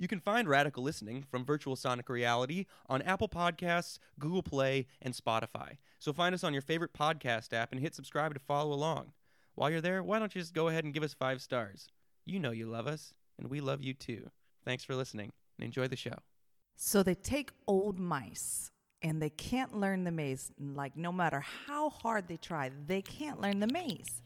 You can find Radical Listening from Virtual Sonic Reality on Apple Podcasts, Google Play, and Spotify. So find us on your favorite podcast app and hit subscribe to follow along. While you're there, why don't you just go ahead and give us five stars? You know you love us, and we love you too. Thanks for listening, and enjoy the show. So they take old mice and they can't learn the maze. Like, no matter how hard they try, they can't learn the maze.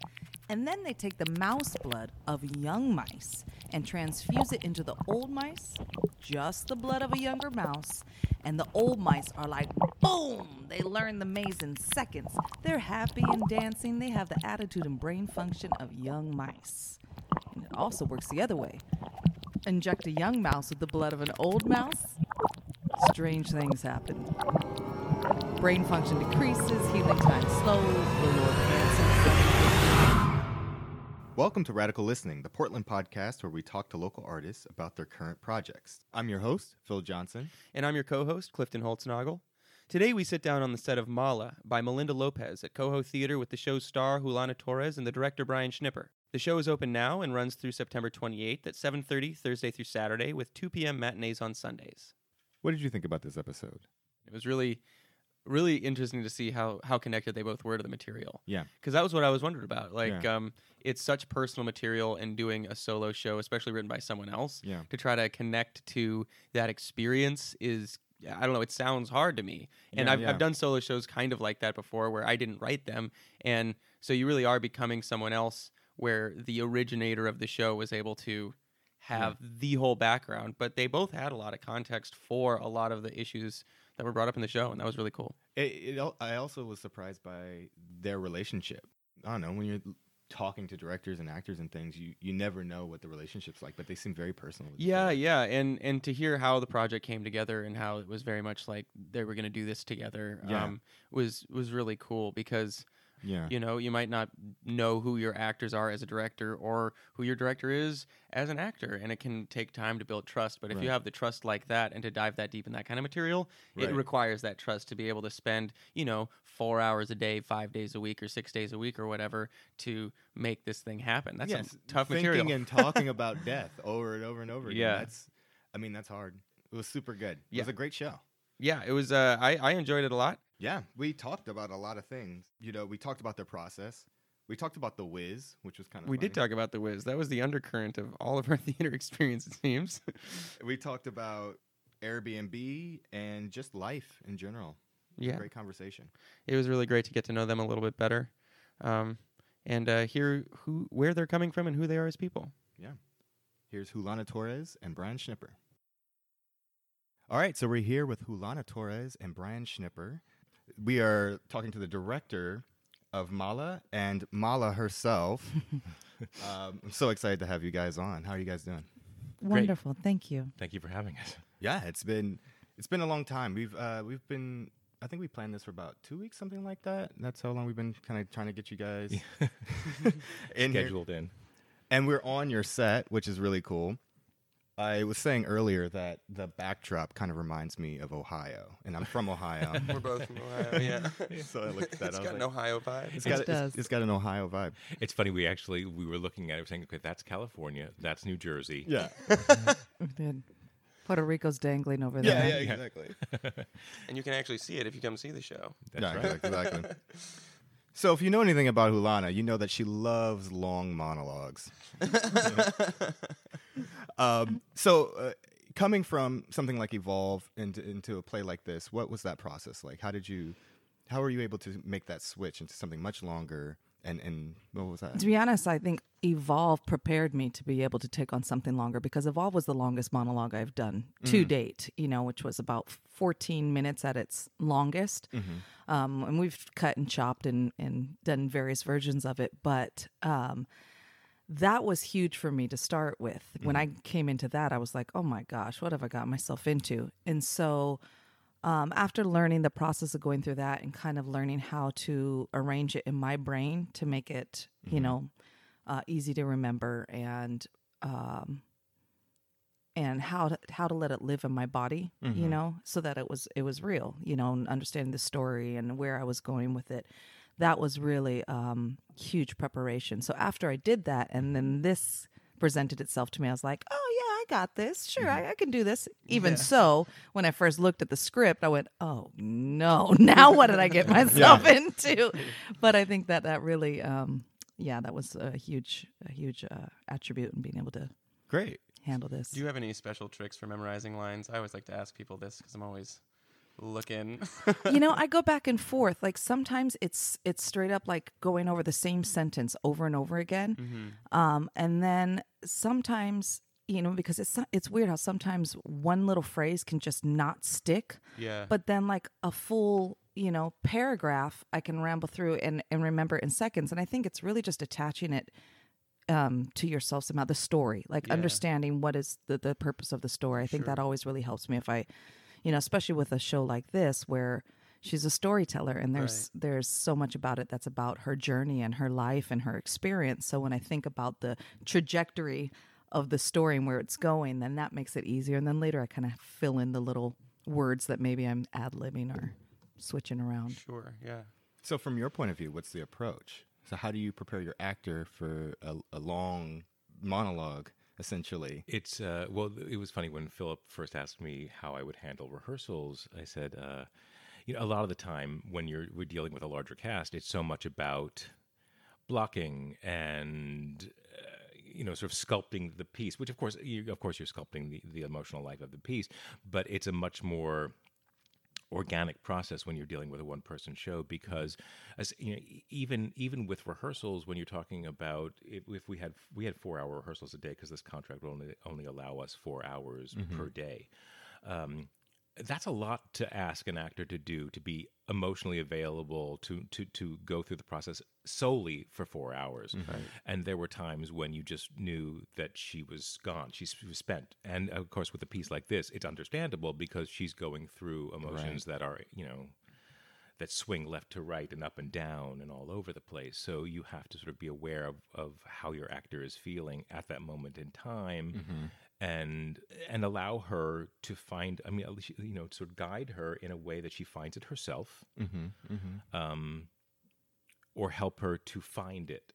And then they take the mouse blood of young mice and transfuse it into the old mice, just the blood of a younger mouse. And the old mice are like, boom! They learn the maze in seconds. They're happy and dancing. They have the attitude and brain function of young mice. And it also works the other way. Inject a young mouse with the blood of an old mouse, strange things happen. Brain function decreases, healing time slows, the Lord. Welcome to Radical Listening, the Portland podcast where we talk to local artists about their current projects. I'm your host, Phil Johnson. And I'm your co host, Clifton Holtznagel. Today we sit down on the set of Mala by Melinda Lopez at Coho Theater with the show's star Julana Torres and the director Brian Shnipper. The show is open now and runs through September 28th at 7:30 Thursday through Saturday with 2 p.m. matinees on Sundays. What did you think about this episode? It was really really interesting to see how how connected they both were to the material. Yeah. Because that was what I was wondering about. Like Yeah. um it's such personal material and doing a solo show, especially written by someone else, Yeah. to try to connect to that experience is I don't know, it sounds hard to me. And Yeah, I've, yeah. I've done solo shows kind of like that before where I didn't write them. And so you really are becoming someone else where the originator of the show was able to have the whole background. But they both had a lot of context for a lot of the issues that were brought up in the show. And that was really cool. It, it, I also was surprised by their relationship. I don't know, when you're talking to directors and actors and things, you, you never know what the relationship's like, but they seem very personal. Yeah, yeah, and and to hear how the project came together and how it was very much like they were going to do this together Yeah. um, was was really cool because Yeah. you know you might not know who your actors are as a director or who your director is as an actor, and it can take time to build trust. But if you have the trust like that and to dive that deep in that kind of material, Right. it requires that trust to be able to spend you know four hours a day, five days a week, or six days a week, or whatever to make this thing happen. That's yes, tough thinking material. and talking about death over and over and over again. Yeah. That's, I mean, that's hard. It was super good. It Yeah. was a great show. yeah, it was. Uh, I I enjoyed it a lot. Yeah, we talked about a lot of things. You know, we talked about their process. We talked about the Wiz, which was kind of We did talk about the Wiz. That was the undercurrent of all of our theater experience, it seems. We talked about Airbnb and just life in general. It was a yeah, great conversation. it was really great to get to know them a little bit better, um, and uh, hear who, where they're coming from, and who they are as people. Yeah. Here's Julana Torres and Brian Shnipper. All right, so we're here with Julana Torres and Brian Shnipper. We are talking to the director of Mala and Mala herself. um, I'm so excited to have you guys on. How are you guys doing? Wonderful. Thank you. Thank you for having us. Yeah, it's been it's been a long time. We've uh, we've been I think we planned this for about two weeks, something like that. That's how long we've been kind of trying to get you guys in here. Scheduled in. And we're on your set, which is really cool. I was saying earlier that the backdrop kind of reminds me of Ohio, and I'm from Ohio, We're both from Ohio. Yeah, so I looked at that. it's I was got an Ohio vibe. it's It got, does. It's, it's got an Ohio vibe. It's funny. We actually we were looking at it, saying, "Okay, that's California. That's New Jersey." Yeah, We did. Puerto Rico's dangling over yeah, there. yeah, exactly. and you can actually see it if you come see the show. That's yeah, right. exactly. So, if you know anything about Julana, you know that she loves long monologues. Um, so, uh, coming from something like Evolve into into a play like this, what was that process like? How did you, how were you able to make that switch into something much longer? And and what was that? To be honest, I think Evolve prepared me to be able to take on something longer because Evolve was the longest monologue I've done to date, you know, which was about 14 minutes at its longest. Um, and we've cut and chopped and, and done various versions of it. But um, that was huge for me to start with. When I came into that, I was like, oh my gosh, what have I got myself into? And so um, after learning the process of going through that and kind of learning how to arrange it in my brain to make it, you know, uh, easy to remember and um, and how to, how to let it live in my body, you know, so that it was it was real, you know, and understanding the story and where I was going with it. That was really um, huge preparation. So after I did that, and then this presented itself to me, I was like, oh yeah, I got this. Sure, I, I can do this. Even so, when I first looked at the script, I went, oh no, now what did I get myself into? But I think that that really, um, yeah, that was a huge, a huge uh, attribute in being able to Great. handle this. Do you have any special tricks for memorizing lines? I always like to ask people this because I'm always looking. you know, I go back and forth. Like sometimes it's it's straight up like going over the same sentence over and over again, Mm-hmm. um, and then sometimes you know because it's it's weird how sometimes one little phrase can just not stick, yeah. but then like a full you know paragraph I can ramble through and and remember in seconds. And I think it's really just attaching it um to yourself somehow the story like Yeah. understanding what is the, the purpose of the story i think that always really helps me if i you know especially with a show like this where she's a storyteller and there's there's so much about it that's about her journey and her life and her experience so when i think about the trajectory of the story and where it's going then that makes it easier and then later i kind of fill in the little words that maybe i'm ad-libbing or switching around sure. Yeah. So, from your point of view, what's the approach? So, how do you prepare your actor for a, a long monologue, essentially? It's uh, well, it was funny when Philip first asked me how I would handle rehearsals. I said, uh, you know, a lot of the time when you're we're dealing with a larger cast, it's so much about blocking and uh, you know sort of sculpting the piece which of course you, of course you're sculpting the, the emotional life of the piece but it's a much more organic process when you're dealing with a one person show because as you know even even with rehearsals when you're talking about if, if we had we had 4 hour rehearsals a day because this contract will only only allow us 4 hours per day. Um, that's a lot to ask an actor to do to be emotionally available to to to go through the process solely for four hours. Mm-hmm. And there were times when you just knew that she was gone she was spent. And of course with a piece like this it's understandable because she's going through emotions that are you know that swing left to right and up and down and all over the place. So you have to sort of be aware of, of how your actor is feeling at that moment in time mm-hmm. And and allow her to find I mean you know sort of guide her in a way that she finds it herself um, or help her to find it.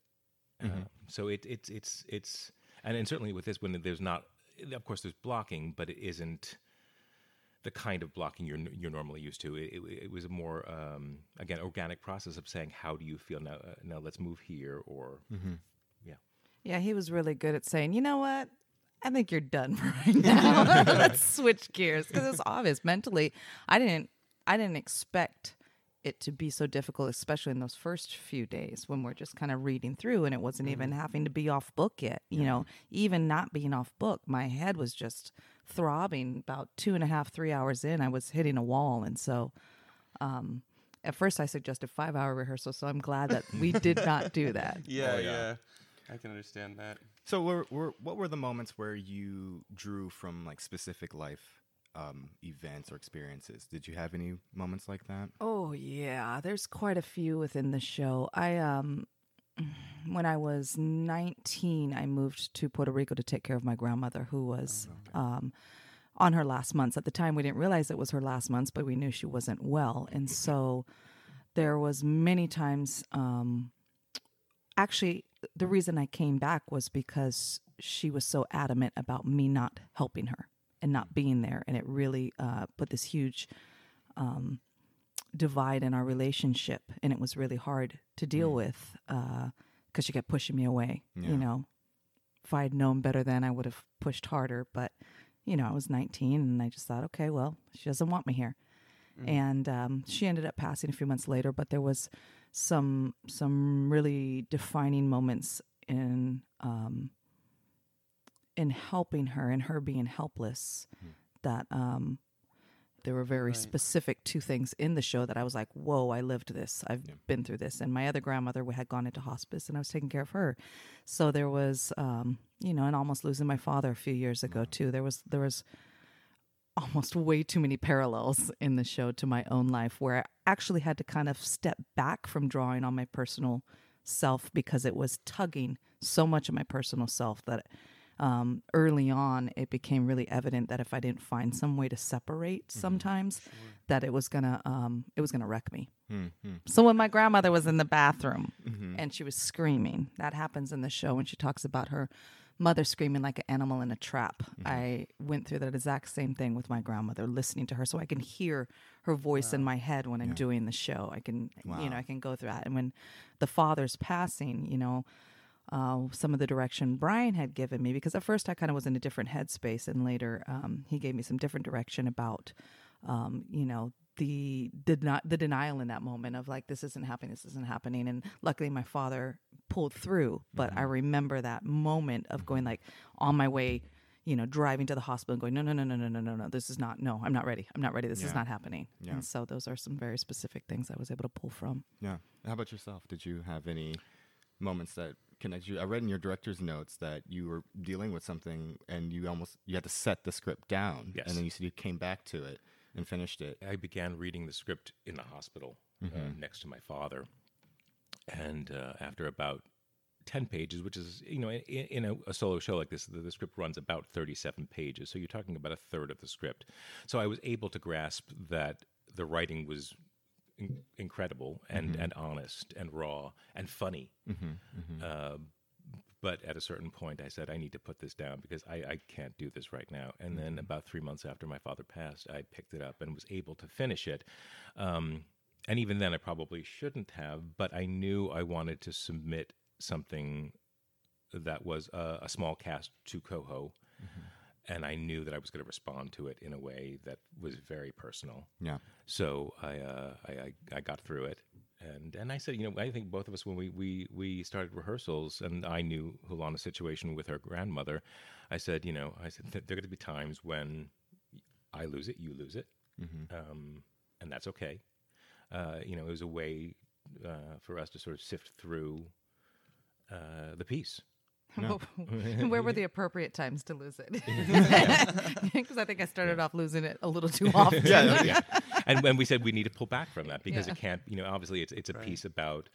Uh, so it, it's it's it's and, and certainly with this when there's not of course there's blocking but it isn't the kind of blocking you're you're normally used to. It, it, it was a more um, again organic process of saying how do you feel now? Uh, now let's move here, or yeah, Yeah, he was really good at saying, you know what? I think you're done right now. Let's switch gears because it's obvious mentally. I didn't. I didn't expect it to be so difficult, especially in those first few days when we're just kind of reading through, and it wasn't even having to be off book yet. You know, even not being off book, my head was just throbbing. About two and a half, three hours in, I was hitting a wall, and so um, at first I suggested five hour rehearsal. So I'm glad that we did not do that. Yeah, Oh, yeah. yeah. I can understand that. So, were, were, what were the moments where you drew from like specific life um, events or experiences? Did you have any moments like that? Oh yeah, there's quite a few within the show. I um when I was 19, I moved to Puerto Rico to take care of my grandmother who was um on her last months. At the time we didn't realize it was her last months, but we knew she wasn't well. And so there was many times um actually the reason I came back was because she was so adamant about me not helping her and not being there. And it really uh, put this huge um, divide in our relationship. And it was really hard to deal with because she kept pushing me away Yeah. you know. If I had known better then i would have pushed harder. But you know i was 19 and i just thought okay well she doesn't want me here. And um, she ended up passing a few months later but there was some some really defining moments in um, in helping her and her being helpless that um, there were very Right. specific two things in the show that I was like, whoa, I lived this. I've been through this. And my other grandmother had gone into hospice and I was taking care of her. So there was, um, you know, and almost losing my father a few years ago too. There was, there was almost way too many parallels in the show to my own life where I actually had to kind of step back from drawing on my personal self because it was tugging so much of my personal self that um, early on it became really evident that if I didn't find some way to separate sometimes that it was gonna um, it was gonna wreck me. So when my grandmother was in the bathroom and she was screaming, that happens in the show when she talks about her mother screaming like an animal in a trap. I went through that exact same thing with my grandmother, listening to her, so I can hear her voice in my head when I'm doing the show. I can, you know, I can go through that. And when the father's passing, you know, uh, some of the direction Brian had given me, because at first I kind of was in a different headspace, and later um, he gave me some different direction about, um, you know, the deni- the denial in that moment of like this isn't happening, this isn't happening, and luckily my father pulled through. But I mm-hmm. remember that moment of going mm-hmm. like on my way. You know, driving to the hospital and going, no, no, no, no, no, no, no, no. This is not. No, I'm not ready. I'm not ready. This is not happening. Yeah. And so those are some very specific things I was able to pull from. Yeah. How about yourself? Did you have any moments that connect you? I read in your director's notes that you were dealing with something and you almost you had to set the script down. Yes. And then you said you came back to it and finished it. I began reading the script in the hospital uh, next to my father, and uh, after about ten pages, which is you know in, in a, a solo show like this, the, the script runs about thirty-seven pages, so you're talking about a third of the script. So I was able to grasp that the writing was in- incredible and and honest and raw and funny. Uh, but at a certain point, I said, I need to put this down because I, I can't do this right now. And then, about three months after my father passed, I picked it up and was able to finish it. Um, and even then, I probably shouldn't have, but I knew I wanted to submit something that was a, a small cast to Coho. And I knew that I was going to respond to it in a way that was very personal. Yeah. So I, uh, I, I I got through it, and and I said, you know, I think both of us when we we we started rehearsals, and I knew Julana's situation with her grandmother. I said, you know, I said "There there are going to be times when I lose it, you lose it, um, and that's okay. Uh, you know, it was a way uh, for us to sort of sift through uh, the piece. Where were the appropriate times to lose it? Because I think I started off losing it a little too often. yeah. And when we said we need to pull back from that because Yeah. it can't, you know, obviously it's it's a piece about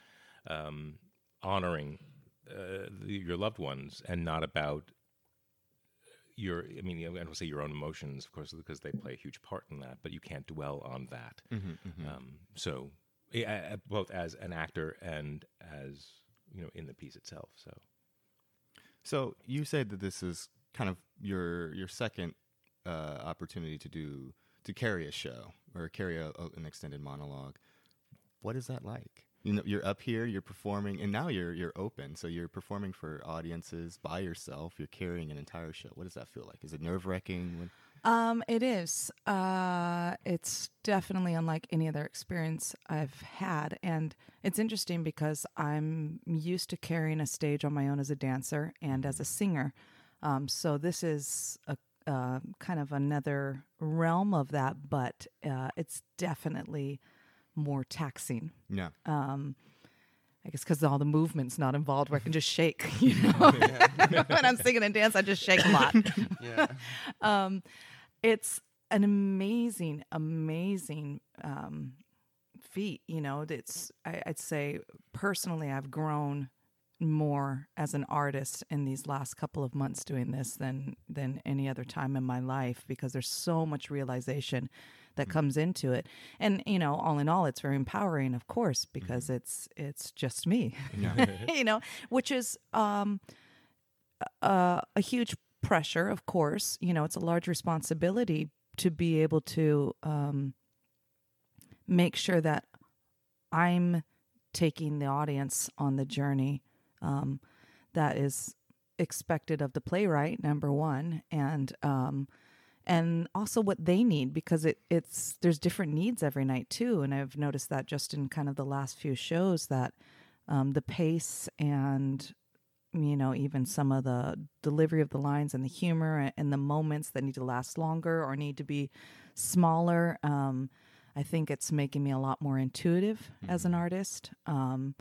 um, honoring uh, the, your loved ones and not about your. I mean, I don't say your own emotions, of course, because they play a huge part in that, but you can't dwell on that. Um, so, yeah, uh, both as an actor and as you know, in the piece itself. So. So you said that this is kind of your your second uh, opportunity to do to carry a show or carry a, a- an extended monologue. What is that like? You know, you're up here, you're performing, and now you're you're open. So you're performing for audiences by yourself. You're carrying an entire show. What does that feel like? Is it nerve wracking? When Um, it is. Uh, it's definitely unlike any other experience I've had, and it's interesting because I'm used to carrying a stage on my own as a dancer and as a singer. Um, so this is a uh, kind of another realm of that, but uh, it's definitely more taxing. yeah, Um, I guess because all the movement's not involved, where I can just shake. You know, when I'm singing and dance, I just shake a lot. Yeah. um, it's an amazing, amazing um, feat. You know, it's I, I'd say personally, I've grown more as an artist in these last couple of months doing this than than any other time in my life because there's so much realization that comes into it. And you know all in all it's very empowering of course because it's it's just me you know which is um uh, a huge pressure, of course. You know, it's a large responsibility to be able to um, make sure that I'm taking the audience on the journey um, that is expected of the playwright. Number one, and um, and also what they need because it it's there's different needs every night too, and I've noticed that just in kind of the last few shows that um, the pace and you know, even some of the delivery of the lines and the humor and the moments that need to last longer or need to be smaller. Um, I think it's making me a lot more intuitive as an artist. Um,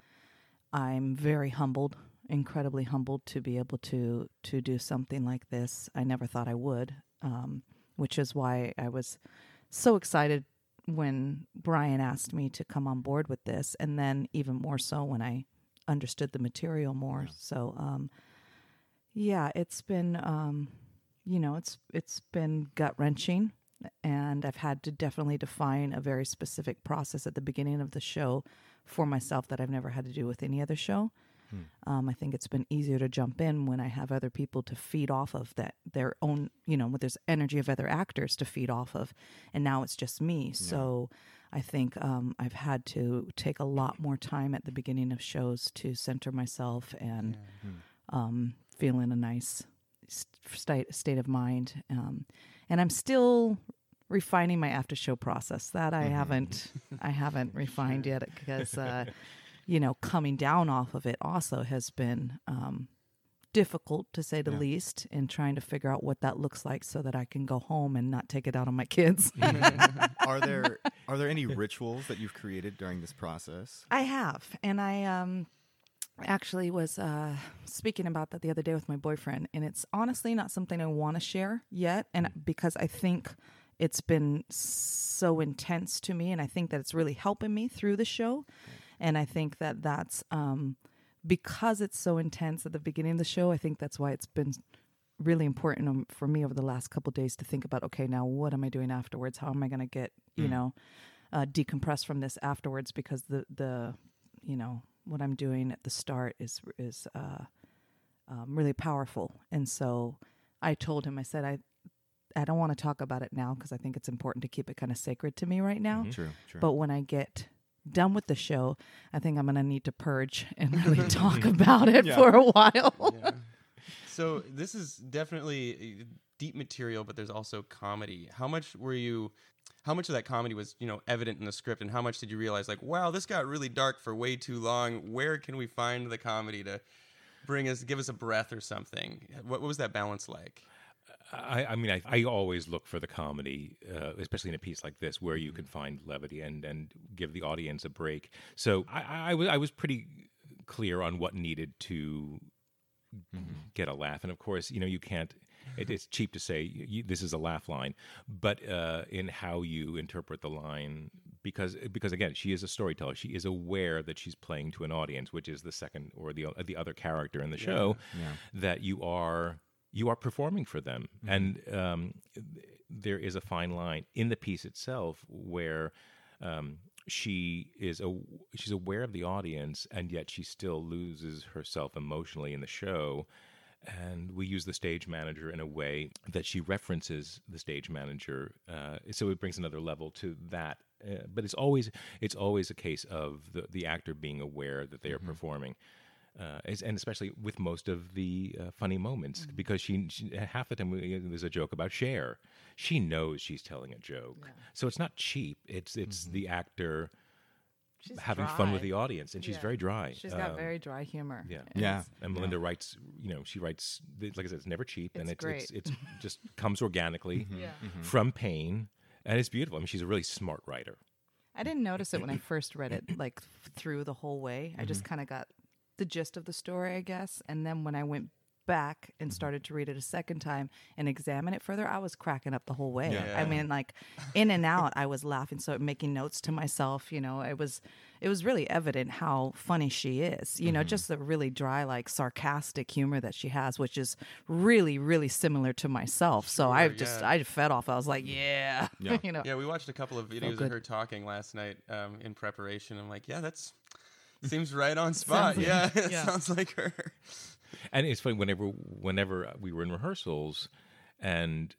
I'm very humbled, incredibly humbled to be able to to do something like this. I never thought I would, um, which is why I was so excited when Brian asked me to come on board with this, and then even more so when I understood the material more. So, um, yeah, it's been, um, you know, it's it's been gut wrenching, and I've had to definitely define a very specific process at the beginning of the show for myself that I've never had to do with any other show. Um, I think it's been easier to jump in when I have other people to feed off of that their own, you know, with there's energy of other actors to feed off of, and now it's just me. So I think um, I've had to take a lot more time at the beginning of shows to center myself and um, feel in a nice s- state state of mind. Um, and I'm still refining my after show process. That I haven't I haven't refined yet because uh, you know coming down off of it also has been um, difficult to say the least in trying to figure out what that looks like so that I can go home and not take it out on my kids. are there are there any rituals that you've created during this process? I have, and I um actually was uh speaking about that the other day with my boyfriend, and it's honestly not something I want to share yet, and because I think it's been so intense to me, and I think that it's really helping me through the show, and I think that that's um because it's so intense at the beginning of the show. I think that's why it's been really important um, for me over the last couple of days to think about okay now what am i doing afterwards? How am i going to get you know uh, decompress from this afterwards? Because the the you know what i'm doing at the start is is uh, um, really powerful. And so i told him i said i i don't want to talk about it now because i think it's important to keep it kind of sacred to me right now True, true. but when i get done with the show i think i'm going to need to purge and really talk about it Yeah. for a while So this is definitely uh, deep material, but there's also comedy. How much were you? How much of that comedy was you know evident in the script, and how much did you realize like, wow, this got really dark for way too long? Where can we find the comedy to bring us, give us a breath or something? What, what was that balance like? I, I mean, I, I always look for the comedy, uh, especially in a piece like this, where you can find levity and and give the audience a break. So I, was I was pretty clear on what needed to get a laugh, and of course, you know, you can't. It, it's cheap to say you, this is a laugh line, but uh, in how you interpret the line, because because again, she is a storyteller. She is aware that she's playing to an audience, which is the second or the the other character in the show. That you are you are performing for them, and um, there is a fine line in the piece itself where. Um, she is a she's aware of the audience and yet she still loses herself emotionally in the show. And we use the stage manager in a way that she references the stage manager uh, so it brings another level to that. Uh, but it's always it's always a case of the, the actor being aware that they are performing uh, and especially with most of the uh, funny moments because she, she half the time we, there's a joke about Cher. She knows she's telling a joke, so it's not cheap. It's it's the actor She's having fun with the audience, and she's Yeah. very dry. She's got Um, very dry humor. yeah. And Yeah. and Melinda writes, you know, she writes like I said, it's never cheap, and It's it's it's, great. it's just comes organically Yeah. from pain, and it's beautiful. I mean, she's a really smart writer. I didn't notice it when I first read it, like through the whole way. I just kind of got the gist of the story, I guess. And then when I went back and started to read it a second time and examine it further, I was cracking up the whole way. Yeah. I mean, like in and out, I was laughing, so making notes to myself. You know, it was it was really evident how funny she is. You know, just the really dry, like sarcastic humor that she has, which is really, really similar to myself. So I Sure, just yeah. I fed off. I was like, yeah, Yeah. you know, Yeah, we watched a couple of videos of her talking last night um, in preparation. I'm like, yeah, that's seems right on spot. Sounds- yeah, it yeah. sounds like her. And it's funny whenever whenever we were in rehearsals, and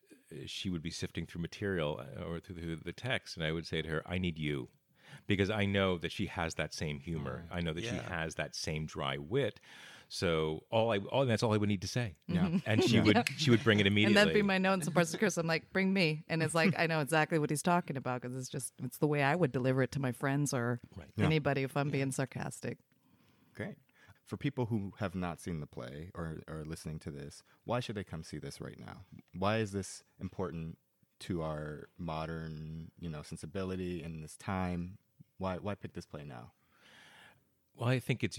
she would be sifting through material uh, or through the, the text, and I would say to her, "I need you," because I know that she has that same humor. I know that she has that same dry wit. So all I, all that's all I would need to say. Yeah. Mm-hmm. and she would she would bring it immediately. And that'd be my note in some parts of Chris. I'm like, bring me. And it's like, I know exactly what he's talking about because it's just, it's the way I would deliver it to my friends or Yeah. anybody if I'm being sarcastic. Great. For people who have not seen the play or are listening to this, why should they come see this right now? Why is this important to our modern, you know, sensibility in this time? Why why pick this play now? Well, I think it's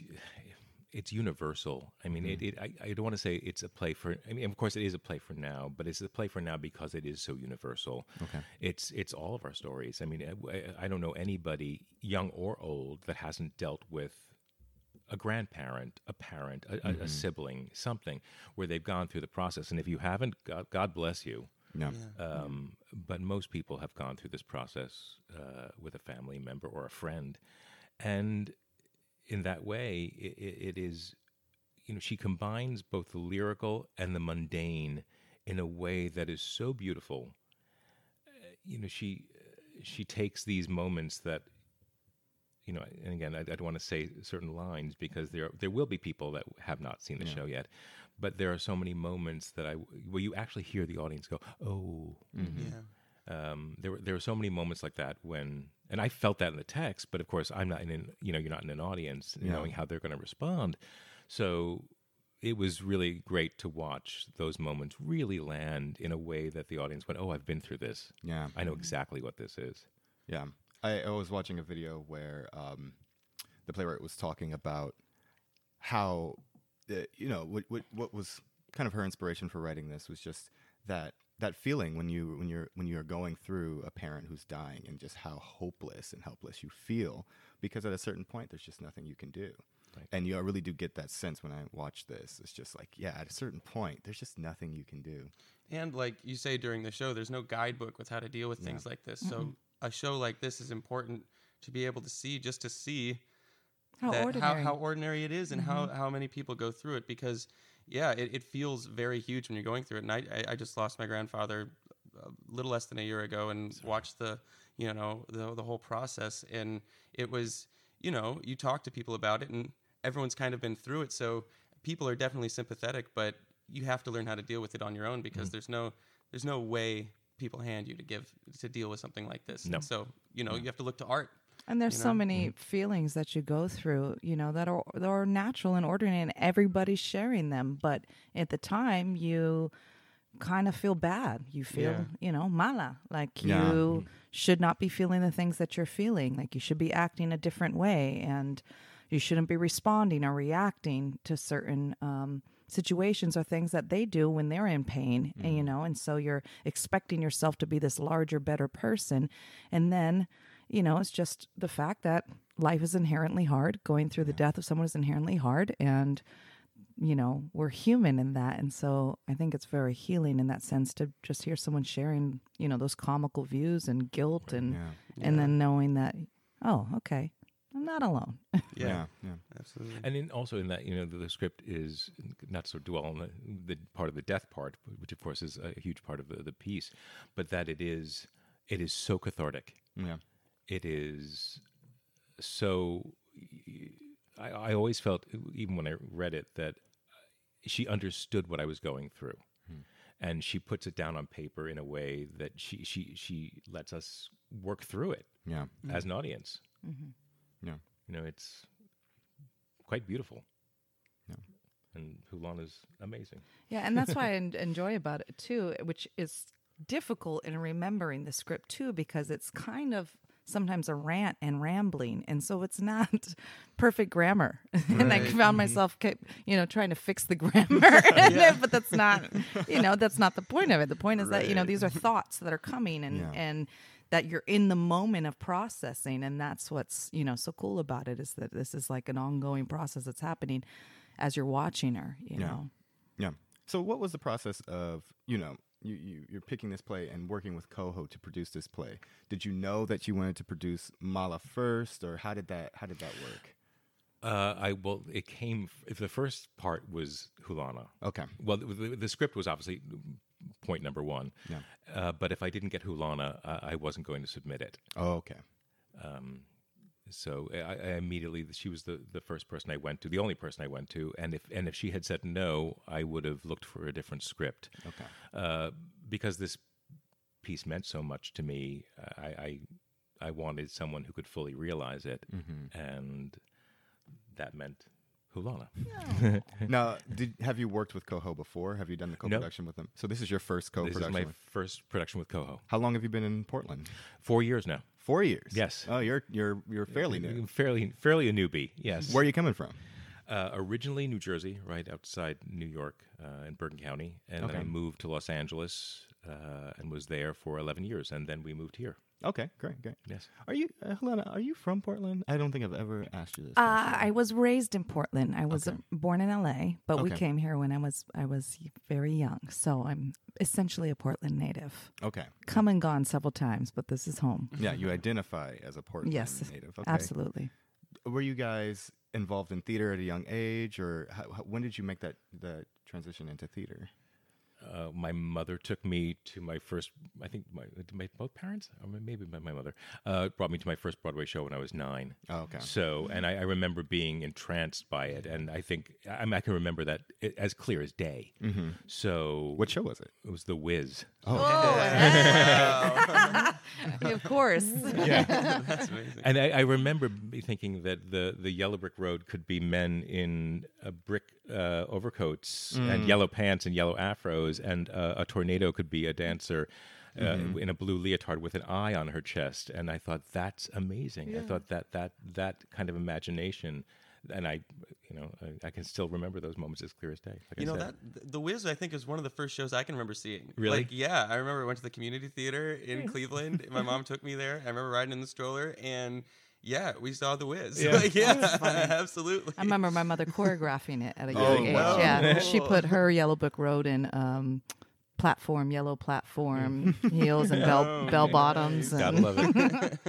it's universal. I mean, it, it I, I don't want to say it's a play for. I mean, of course, it is a play for now, but it's a play for now because it is so universal. Okay. It's it's all of our stories. I mean, I, I don't know anybody, young or old, that hasn't dealt with a grandparent, a parent, a, a, a sibling, something where they've gone through the process. And if you haven't, God, God bless you. No. Um, but most people have gone through this process uh, with a family member or a friend, and in that way, it, it is you know, she combines both the lyrical and the mundane in a way that is so beautiful. Uh, you know, she she takes these moments that you know, and again, I, I don't want to say certain lines because there there will be people that have not seen the show yet, but there are so many moments that I where you actually hear the audience go, "Oh." Yeah. Um, there were there were so many moments like that when, and I felt that in the text, but of course I'm not in, an, you know, you're not in an audience Yeah. knowing how they're going to respond, so it was really great to watch those moments really land in a way that the audience went, "Oh, I've been through this. Yeah. I know exactly what this is." Yeah, I, I was watching a video where um, the playwright was talking about how, uh, you know, what, what what was kind of her inspiration for writing this was just that that feeling when you when you're when you're going through a parent who's dying and just how hopeless and helpless you feel because at a certain point there's just nothing you can do. Right. And you I really do get that sense when I watch this. It's just like, yeah, at a certain point, there's just nothing you can do. And like you say during the show, there's no guidebook with how to deal with things like this. So a show like this is important to be able to see, just to see How that ordinary. Mm-hmm. how, how ordinary it is and how, how many people go through it because yeah it, it feels very huge when you're going through it and I, I, I just lost my grandfather a little less than a year ago and watched the you know the, the whole process and it was you know you talk to people about it and everyone's kind of been through it so people are definitely sympathetic but you have to learn how to deal with it on your own Mm. because there's no there's no way people hand you to give to deal with something like this No. so you know you have to look to art And there's you so know? many mm-hmm. feelings that you go through, you know, that are that are natural and ordinary, and everybody's sharing them. But at the time, you kind of feel bad. You feel, Yeah. you know, mala, like Yeah. you mm-hmm. should not be feeling the things that you're feeling. Like you should be acting a different way, and you shouldn't be responding or reacting to certain um, situations or things that they do when they're in pain. And, you mm-hmm. know, and so you're expecting yourself to be this larger, better person, and then you know, it's just the fact that life is inherently hard. Going through the death of someone is inherently hard. And, you know, we're human in that. And so I think it's very healing in that sense to just hear someone sharing, you know, those comical views and guilt and, Yeah. and then knowing that, oh, okay, I'm not alone. Yeah, yeah. absolutely And in, also in that, you know, the, the script is not so dwell on the, the part of the death part, which of course is a huge part of the, the piece, but that it is it is so cathartic. Yeah. It is so. I, I always felt, even when I read it, that she understood what I was going through, hmm. and she puts it down on paper in a way that she she she lets us work through it Yeah. as an audience. Mm-hmm. Yeah. You know, it's quite beautiful. Yeah. And Hulan is amazing. Yeah, and that's why I en- enjoy about it too, which is difficult in remembering the script too, because it's kind of sometimes a rant and rambling, and so it's not perfect grammar. and I Right. found mm-hmm. myself, kept, you know, trying to fix the grammar, it, but that's not, you know, that's not the point of it. The point is that you know these are thoughts that are coming, and Yeah. and that you're in the moment of processing, and that's what's you know so cool about it is that this is like an ongoing process that's happening as you're watching her. You Yeah. know. Yeah. So, what was the process of you know you, you you're picking this play and working with Coho to produce this play? Did you know that you wanted to produce Mala first, or how did that how did that work? Uh, I well, it came. If the first part was Julana, Okay. well, the, the, the script was obviously point number one. Yeah. Uh, but if I didn't get Julana, uh, I wasn't going to submit it. Oh, okay. Um, so I, I immediately she was the, the first person I went to, the only person I went to, and if and if she had said no, I would have looked for a different script. Okay. uh, because this piece meant so much to me. I, I I wanted someone who could fully realize it, Mm-hmm. and that meant Julana. now, did have you worked with Coho before? Have you done the co-production with them? So this is your first co-production. is my with- first production with Coho. How long have you been in Portland? Four years now. Four years. Yes. Oh, you're you're you're fairly new. Fairly fairly a newbie. Yes. Where are you coming from? Uh, originally New Jersey, right outside New York uh, in Bergen County, and then I moved to Los Angeles uh, and was there for 11 years, and then we moved here. Okay, great, great. Yes. Are you, uh, Julana? Are you from Portland? I don't think I've ever asked you this. Uh. I was raised in Portland. I was Okay. uh, born in LA, but we came here when I was I was very young. So I'm essentially a Portland native. okay. Come and gone several times, but this is home. Yeah, you identify as a Portland yes, native. Okay. absolutely. Were you guys involved in theater at a young age, or how, how, when did you make that that transition into theater? Uh, my mother took me to my first. I think my, my both parents, or maybe my, my mother, uh, brought me to my first Broadway show when I was nine. Oh, okay. So, and I, I remember being entranced by it, and I think I, mean, I can remember that it, as clear as day. Mm-hmm. So, What show was it? it was The Wiz. Oh, of course. Yeah, that's amazing. And I, I remember thinking that the, the yellow brick road could be men in a brick uh, overcoats and yellow pants and yellow afros, and uh, a tornado could be a dancer. Uh, In a blue leotard with an eye on her chest, and I thought that's amazing. I thought that that that kind of imagination, and I, you know, I, I can still remember those moments as clear as day. Like You I know said. that The Wiz, I think, is one of the first shows I can remember seeing. Really? Like, yeah, I remember I went to the community theater in Cleveland. My mom took me there. I remember riding in the stroller, and yeah, we saw The Wiz. Yeah. Like, yeah, absolutely. I remember my mother choreographing it at a Oh, young age. wow. Yeah, she put her Yellow Book Road in um, platform, yellow platform heels and bell Oh, bell nice. bottoms. gotta love it.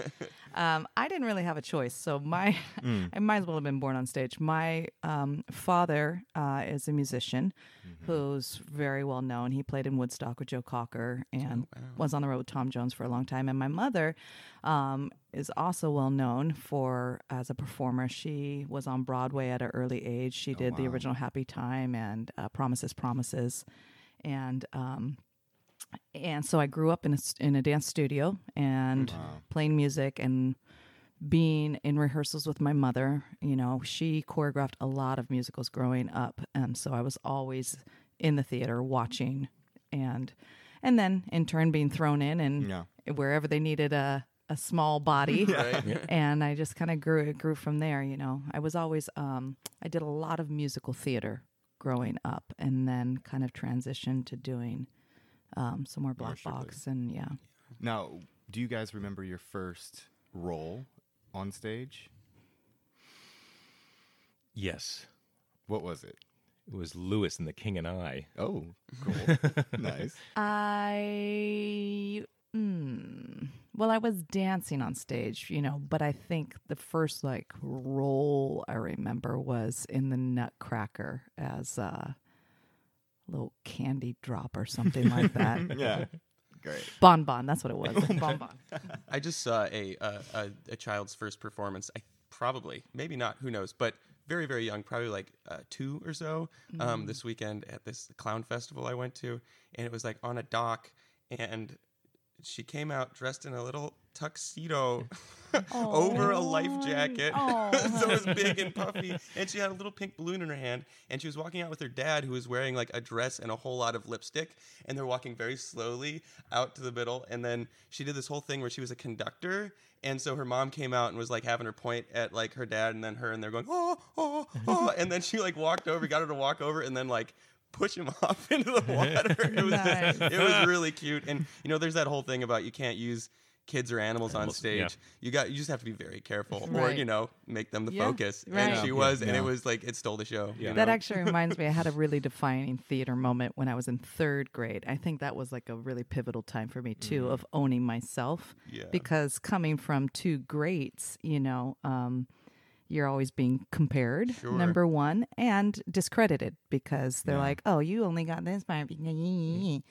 Um, I didn't really have a choice, so my I might as well have been born on stage. My um, father uh, is a musician who's very well known. He played in Woodstock with Joe Cocker and was on the road with Tom Jones for a long time. And my mother um, is also well known for as a performer. She was on Broadway at an early age. She did the original Happy Time and uh, Promises, Promises, and um, and so I grew up in a s- in a dance studio and playing music and being in rehearsals with my mother. You know, she choreographed a lot of musicals growing up, and so I was always in the theater watching, and and then in turn being thrown in and Yeah. wherever they needed a a small body and i just kind of grew it grew from there you know i was always um i did a lot of musical theater growing up and then kind of transitioned to doing um some more black strictly. box and yeah Now, do you guys remember your first role on stage? yes, What was it? it was Louis and the King and I. Oh, cool. nice. I mm, well, I was dancing on stage, you know, but I think the first like role I remember was in the Nutcracker as a little candy drop or something like that. Yeah. Great. Bon Bon, that's what it was. bon Bon. I just saw a, uh, a a child's first performance. I probably, maybe not, who knows, but very very young, probably like uh, two or so. Um, this weekend at this clown festival I went to, and it was like on a dock, and she came out dressed in a little tuxedo over a life jacket, so it was big and puffy, and she had a little pink balloon in her hand, and she was walking out with her dad, who was wearing like a dress and a whole lot of lipstick, and they're walking very slowly out to the middle, and then she did this whole thing where she was a conductor, and so her mom came out and was like having her point at like her dad, and then her, and they're going oh oh oh, and then she like walked over, got her to walk over, and then like push him off into the water. It was Nice. it was really cute, and you know, there's that whole thing about you can't use kids or animals, on stage. yeah. You got you just have to be very careful, or you know, make them the Yeah, focus. right. And she Yeah. was, and Yeah. it was like it stole the show. you Yeah. That know? actually reminds me, I had a really defining theater moment when I was in third grade. I think that was like a really pivotal time for me too, of owning myself. Yeah. Because coming from two greats, you know, um, you're always being compared, Sure. number one, and discredited because they're Yeah. like, oh, you only got this part.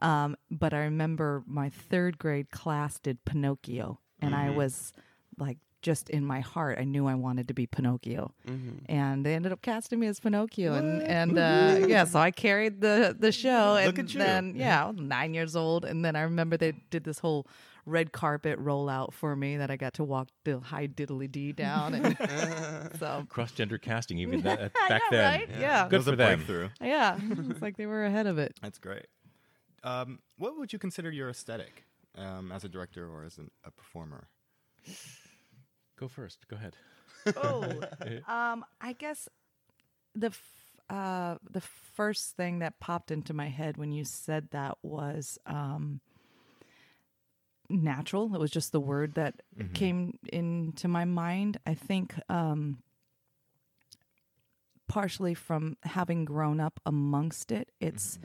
Um, but I remember my third grade class did Pinocchio, and I was like, just in my heart, I knew I wanted to be Pinocchio, and they ended up casting me as Pinocchio, and and uh, yeah, so I carried the the show, and Look you. then yeah, I was nine years old, and then I remember they did this whole red carpet rollout for me that I got to walk the high diddly dee down, and so Cross gender casting, even that, I back know, then. right? Yeah, It Good was for a them. breakthrough. yeah, it's like they were ahead of it. That's great. Um, what would you consider your aesthetic um, as a director or as an, a performer? Go first. Go ahead. Oh, um, I guess the f- uh, the first thing that popped into my head when you said that was um, natural. It was just the word that came into my mind. I think um, partially from having grown up amongst it, it's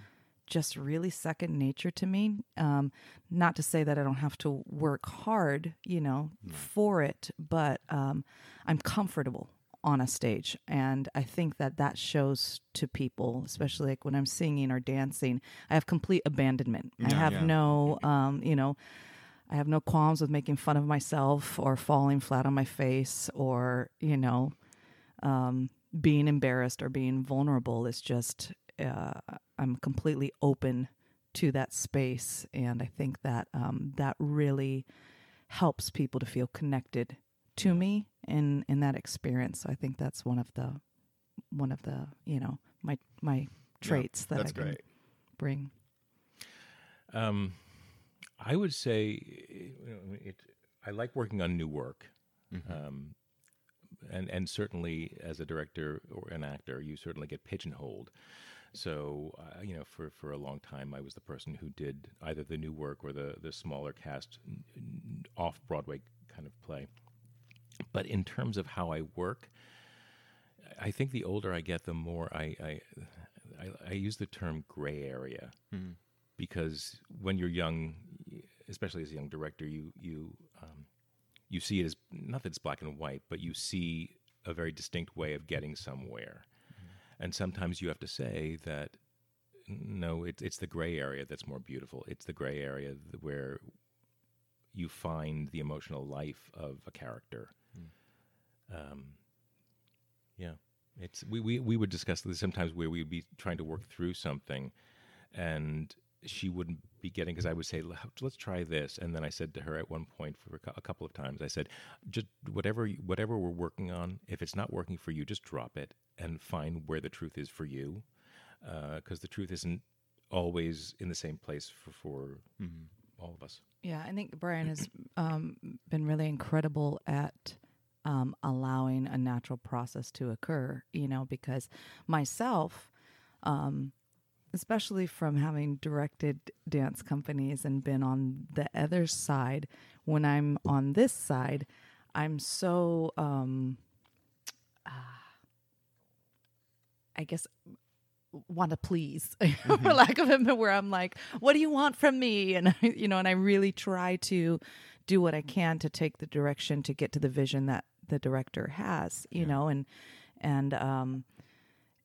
just really second nature to me. Um, not to say that I don't have to work hard, you know, for it, but um, I'm comfortable on a stage and i think that that shows to people especially like when i'm singing or dancing i have complete abandonment i have yeah. no um you know i have no qualms with making fun of myself or falling flat on my face or you know um being embarrassed or being vulnerable is just uh, i'm completely open to that space and i think that um that really helps people to feel connected to me in in that experience. So I think that's one of the one of the you know my my traits that I can great. bring. Um, I would say you know, it. I like working on new work, um, and and certainly as a director or an actor, you certainly get pigeonholed. So uh, you know, for for a long time, I was the person who did either the new work or the the smaller cast off Broadway kind of play. But in terms of how I work, I think the older I get, the more I I, I, I use the term gray area because when you're young, especially as a young director, you you um, you see it as not that it's black and white, but you see a very distinct way of getting somewhere, and sometimes you have to say that no, it's it's the gray area that's more beautiful. It's the gray area where you find the emotional life of a character. Um, yeah, it's we, we we would discuss this sometimes where we'd be trying to work through something, and she wouldn't be getting because I would say let's try this, and then I said to her at one point for a couple of times I said just whatever whatever we're working on, if it's not working for you, just drop it and find where the truth is for you, because the truth isn't always in the same place for for all of us. Yeah, I think Brian has um, been really incredible at um, allowing a natural process to occur. You know, because myself, um, especially from having directed dance companies and been on the other side, when I'm on this side, I'm so. Um, I guess want to please for lack of it where i'm like what do you want from me? And I, you know and i really try to do what i can to take the direction to get to the vision that the director has you know and and um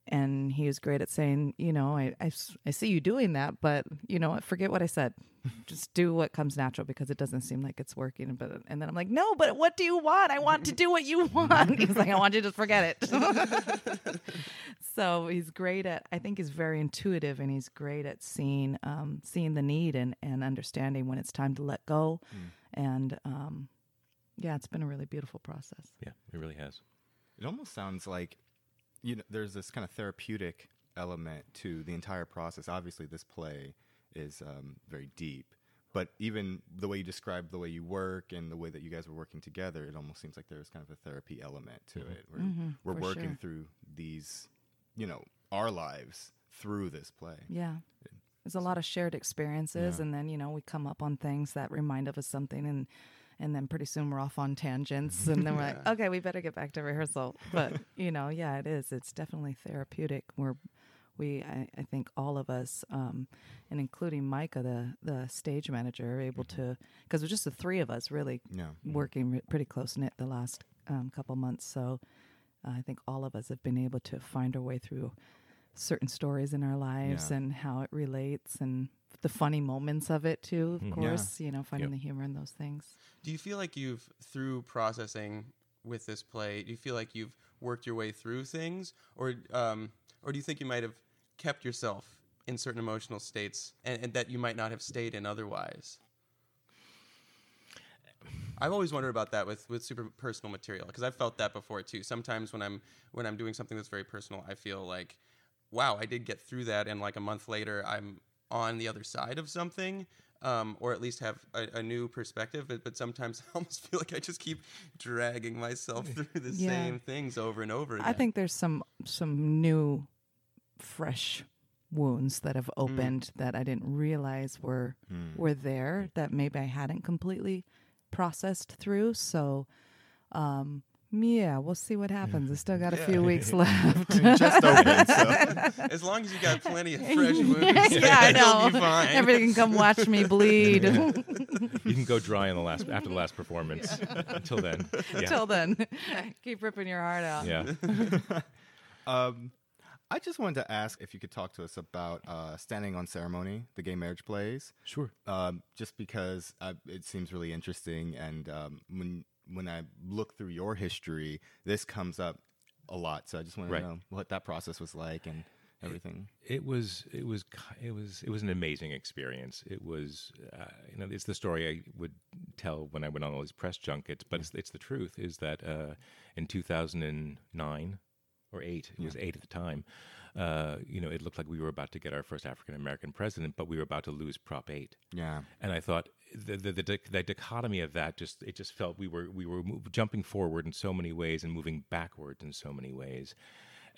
and he was great at saying you know I I see you doing that but you know what? Forget what i said. Just do what comes natural because it doesn't seem like it's working. But and then i'm like no but what do you want? I want to do what you want. He's like i want you to forget it. So he's great at i think he's very intuitive and he's great at seeing um, seeing the need and, and understanding when it's time to let go. And um, yeah it's been a really beautiful process. Yeah, it really has. It almost sounds like you know there's this kind of therapeutic element to the entire process. Obviously, this play is um, very deep, but even the way you describe the way you work and the way that you guys were working together, it almost seems like there's kind of a therapy element to it. Where we're working sure. through these, you know, our lives through this play. yeah there's a lot of shared experiences and then you know we come up on things that remind of us something and and then pretty soon we're off on tangents and then we're like okay we better get back to rehearsal. But you know yeah it is. It's definitely therapeutic. We're we I, I think all of us um, and including micah the the stage manager are able to because we're just the three of us really Yeah. working re- pretty close knit the last um, couple months. So uh, i think all of us have been able to find our way through certain stories in our lives Yeah. and how it relates and the funny moments of it too of Yeah. course you know finding Yep. the humor in those things Do you feel like you've, through processing with this play, do you feel like you've worked your way through things, or um, or do you think you might have kept yourself in certain emotional states and, and that you might not have stayed in otherwise? I've always wondered about that with, with super personal material because I've felt that before too. Sometimes when I'm when I'm doing something that's very personal, I feel like, wow, I did get through that, and like a month later, I'm on the other side of something, um, or at least have a, a new perspective. But, but sometimes I almost feel like I just keep dragging myself through the Yeah. same things over and over again. i think there's some some new fresh wounds that Mm. have opened that i didn't realize were were there that maybe i hadn't completely processed through so um Yeah, we'll see what happens. I still got a few weeks left. Just open. So. As long as you got plenty of fresh wounds, yeah, I know. you'll be fine. Everything can come watch me bleed. You can go dry in the last after the last performance. Until then, yeah, Till then, keep ripping your heart out. yeah. Um, I just wanted to ask if you could talk to us about uh, Standing on Ceremony, the gay marriage plays. Sure. Um, just because uh, it seems really interesting, and um, when when I look through your history, this comes up a lot. So I just wanted Right. to know what that process was like and everything. It was it was it was it was an amazing experience. It was uh, you know it's the story I would tell when I went on all these press junkets, but it's, it's the truth. Is that uh, in 2009 or eight, it was eight at the time. Uh, you know, it looked like we were about to get our first African American president, but we were about to lose Prop Eight. Yeah. and I thought the the, the the dichotomy of that just it just felt we were we were move, jumping forward in so many ways and moving backwards in so many ways.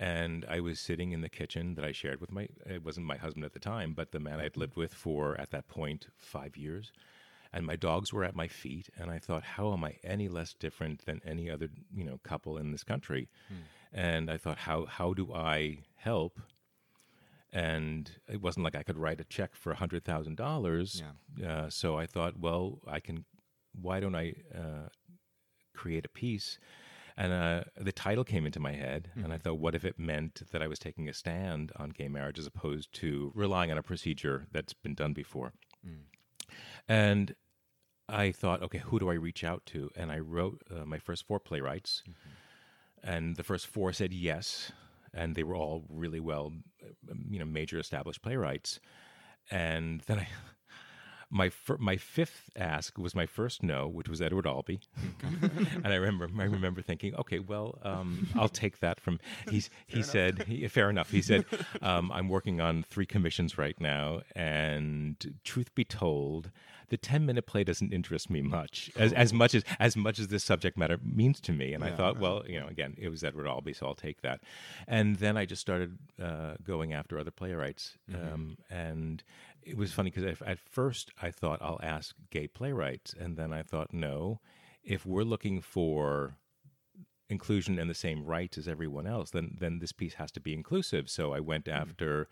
And I was sitting in the kitchen that I shared with my it wasn't my husband at the time, but the man I'd mm-hmm. lived with for at that point five years. And my dogs were at my feet, and I thought, how am I any less different than any other you know couple in this country? Hmm. And I thought, how how do I help and it wasn't like I could write a check for a hundred thousand dollars. Uh, so I thought, well, I can. Why don't I uh, create a piece? And uh, the title came into my head, and I thought, what if it meant that I was taking a stand on gay marriage as opposed to relying on a procedure that's been done before? And I thought, okay, who do I reach out to? And I wrote uh, my first four playwrights, and the first four said yes, and they were all really well, uh, you know, major established playwrights. And then I, my fir- my fifth ask was my first no, which was Edward Albee, and I remember I remember thinking, okay, well, um, I'll take that from. He's he said, he, fair enough. He said, um, I'm working on three commissions right now, and truth be told, the ten minute play doesn't interest me much, as as much as as much as this subject matter means to me. And I thought, well, you know, again, it was Edward Albee, so I'll take that. And then I just started uh, going after other playwrights, um, and it was funny because at first I thought I'll ask gay playwrights, and then I thought, no, if we're looking for inclusion and the same rights as everyone else, then then this piece has to be inclusive. So I went after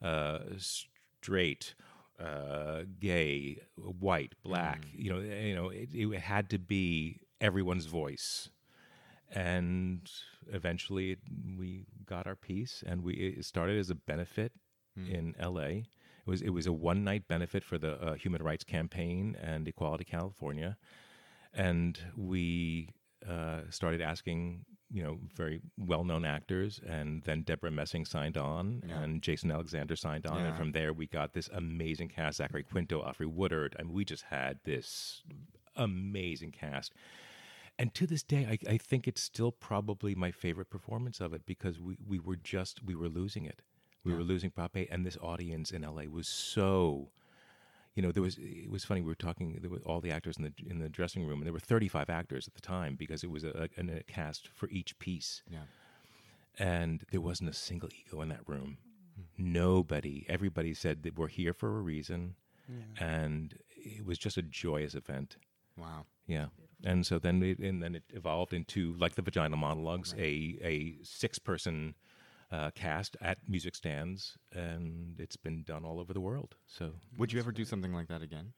uh, straight, uh, gay, white, black. You know, you know, it, it had to be everyone's voice. And eventually, it, we got our piece, and we it started as a benefit in L.A. It was it was a one night benefit for the uh, Human Rights Campaign and Equality California, and we uh, started asking you know very well known actors, and then Debra Messing signed on, and Jason Alexander signed on, and from there we got this amazing cast: Zachary Quinto, Alfre Woodard. I mean, we just had this amazing cast. And to this day, I, I think it's still probably my favorite performance of it because we, we were just we were losing it. We were losing 8, and this audience in LA was so you know, there was it was funny. We were talking there were all the actors in the in the dressing room, and there were 35 actors at the time because it was a, a, a cast for each piece, Yeah. and there wasn't a single ego in that room. Nobody, everybody said that we're here for a reason, and it was just a joyous event. Wow. Yeah. And so then it, and then it evolved into like the vagina monologues, a a six person uh, cast at music stands, and it's been done all over the world. So Would you ever do something like that again?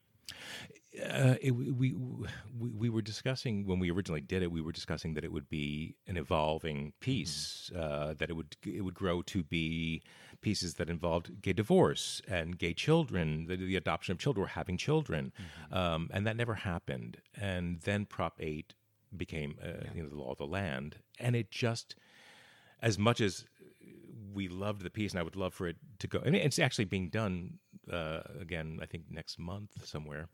uh, it, we, we we we were discussing when we originally did it. We were discussing that it would be an evolving piece, uh, that it would it would grow to be pieces that involved gay divorce and gay children, the, the adoption of children, or having children, um, and that never happened. And then Prop Eight became uh, you know the law of the land, and it just as much as we loved the piece, and I would love for it to go. And it's actually being done uh, again. I think next month somewhere.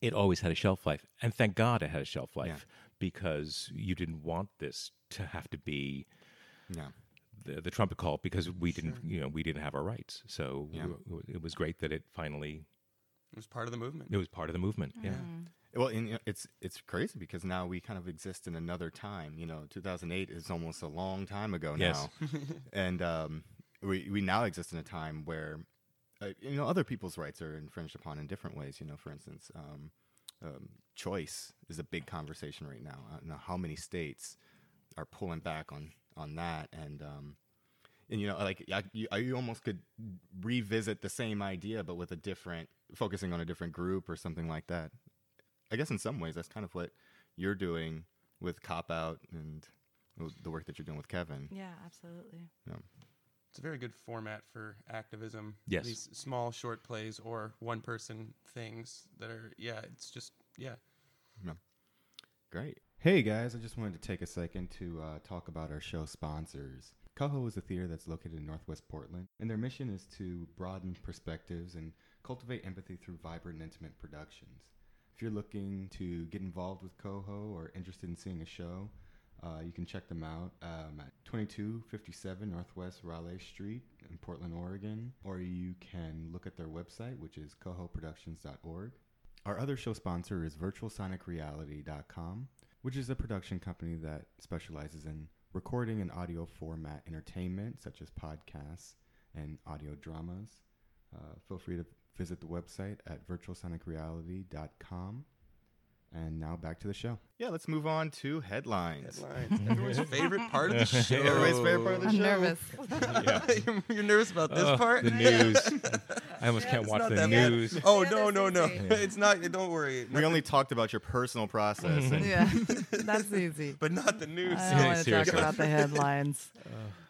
It always had a shelf life, and thank God it had a shelf life because you didn't want this to have to be Yeah. the, the trumpet call because we didn't, you know, we didn't have our rights. So Yeah. we it was great that it finally It was part of the movement. it was part of the movement. Yeah. Well, and, you know, it's it's crazy because now we kind of exist in another time. You know, 2008 is almost a long time ago Yes. now, and um, we we now exist in a time where uh, you know other people's rights are infringed upon in different ways. You know, for instance, um, um, choice is a big conversation right now. I don't know how many states are pulling back on on that, and um, and you know, like I, you, I, you almost could revisit the same idea, but with a different, focusing on a different group or something like that. I guess in some ways that's kind of what you're doing with Cop Out and the work that you're doing with Kevin. Yeah, absolutely. Yeah. It's a very good format for activism. Yes. These small short plays or one person things that are yeah, it's just yeah. Great. Hey guys, I just wanted to take a second to uh, talk about our show sponsors. Coho is a theater that's located in Northwest Portland, and their mission is to broaden perspectives and cultivate empathy through vibrant and intimate productions. If you're looking to get involved with Coho or interested in seeing a show, uh, you can check them out um, at 2257 Northwest Raleigh Street in Portland, Oregon, or you can look at their website, which is cohoproductions.org. Our other show sponsor is virtualsonicreality.com, which is a production company that specializes in recording and audio format entertainment, such as podcasts and audio dramas. Uh, feel free to visit the website at virtualsonicreality.com. And now back to the show. Yeah, let's move on to headlines. Headlines. Everyone's favorite part of the show. Everybody's favorite part of the I'm show. nervous. you're, you're nervous about this Oh, part? The news. I almost can't watch not the that bad. news. Oh Yeah, no that's no no! easy. It's not. Don't worry. We only talked about your personal process. and, yeah, that's easy. but not the news. I don't want to talk Seriously. about the headlines.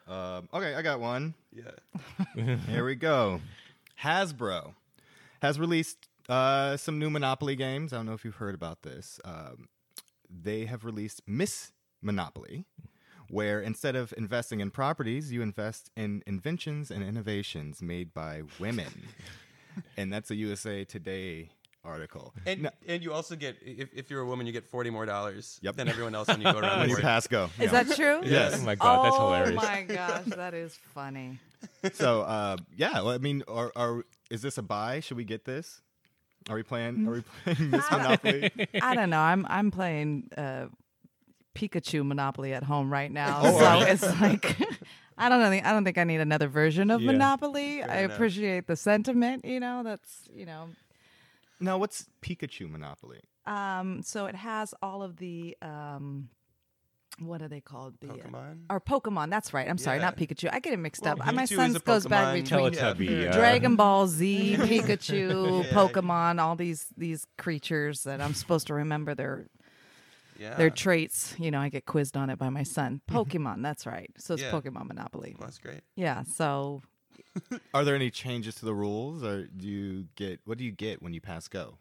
um, okay, I got one. Yeah. Here we go. Hasbro has released uh, some new Monopoly games. I don't know if you've heard about this. Um, they have released Miss Monopoly, where instead of investing in properties, you invest in inventions and innovations made by women. and that's a USA Today article. And No- and you also get if, if you're a woman, you get forty more dollars Yep. than everyone else when you go around when the you pass go. Is Yeah. that true? Yes. Oh my god, that's hilarious. oh my gosh, that is funny. so uh, yeah, well, I mean, are, are is this a buy? Should we get this? Are we playing? Are we playing Miss Monopoly? I don't know. I'm I'm playing uh, Pikachu Monopoly at home right now, Oh, so are you? it's like I don't know. I don't think I need another version of Yeah. Monopoly. I enough. appreciate the sentiment. You know, that's you know. now, what's Pikachu Monopoly? Um, so it has all of the um, what are they called? The uh, Pokemon. or Pokemon. That's right. I'm sorry, not Pikachu. I get it mixed Well, up. Uh, My Pikachu is son goes back between Teletubby. uh, Dragon Ball Z, Pikachu, Yeah. Pokemon, all these these creatures that I'm supposed to remember their Yeah. their traits. You know, I get quizzed on it by my son. Pokemon, that's right. So it's Yeah. Pokemon Monopoly. Well, that's great. Yeah. So Are there any changes to the rules, or do you get what do you get when you pass go?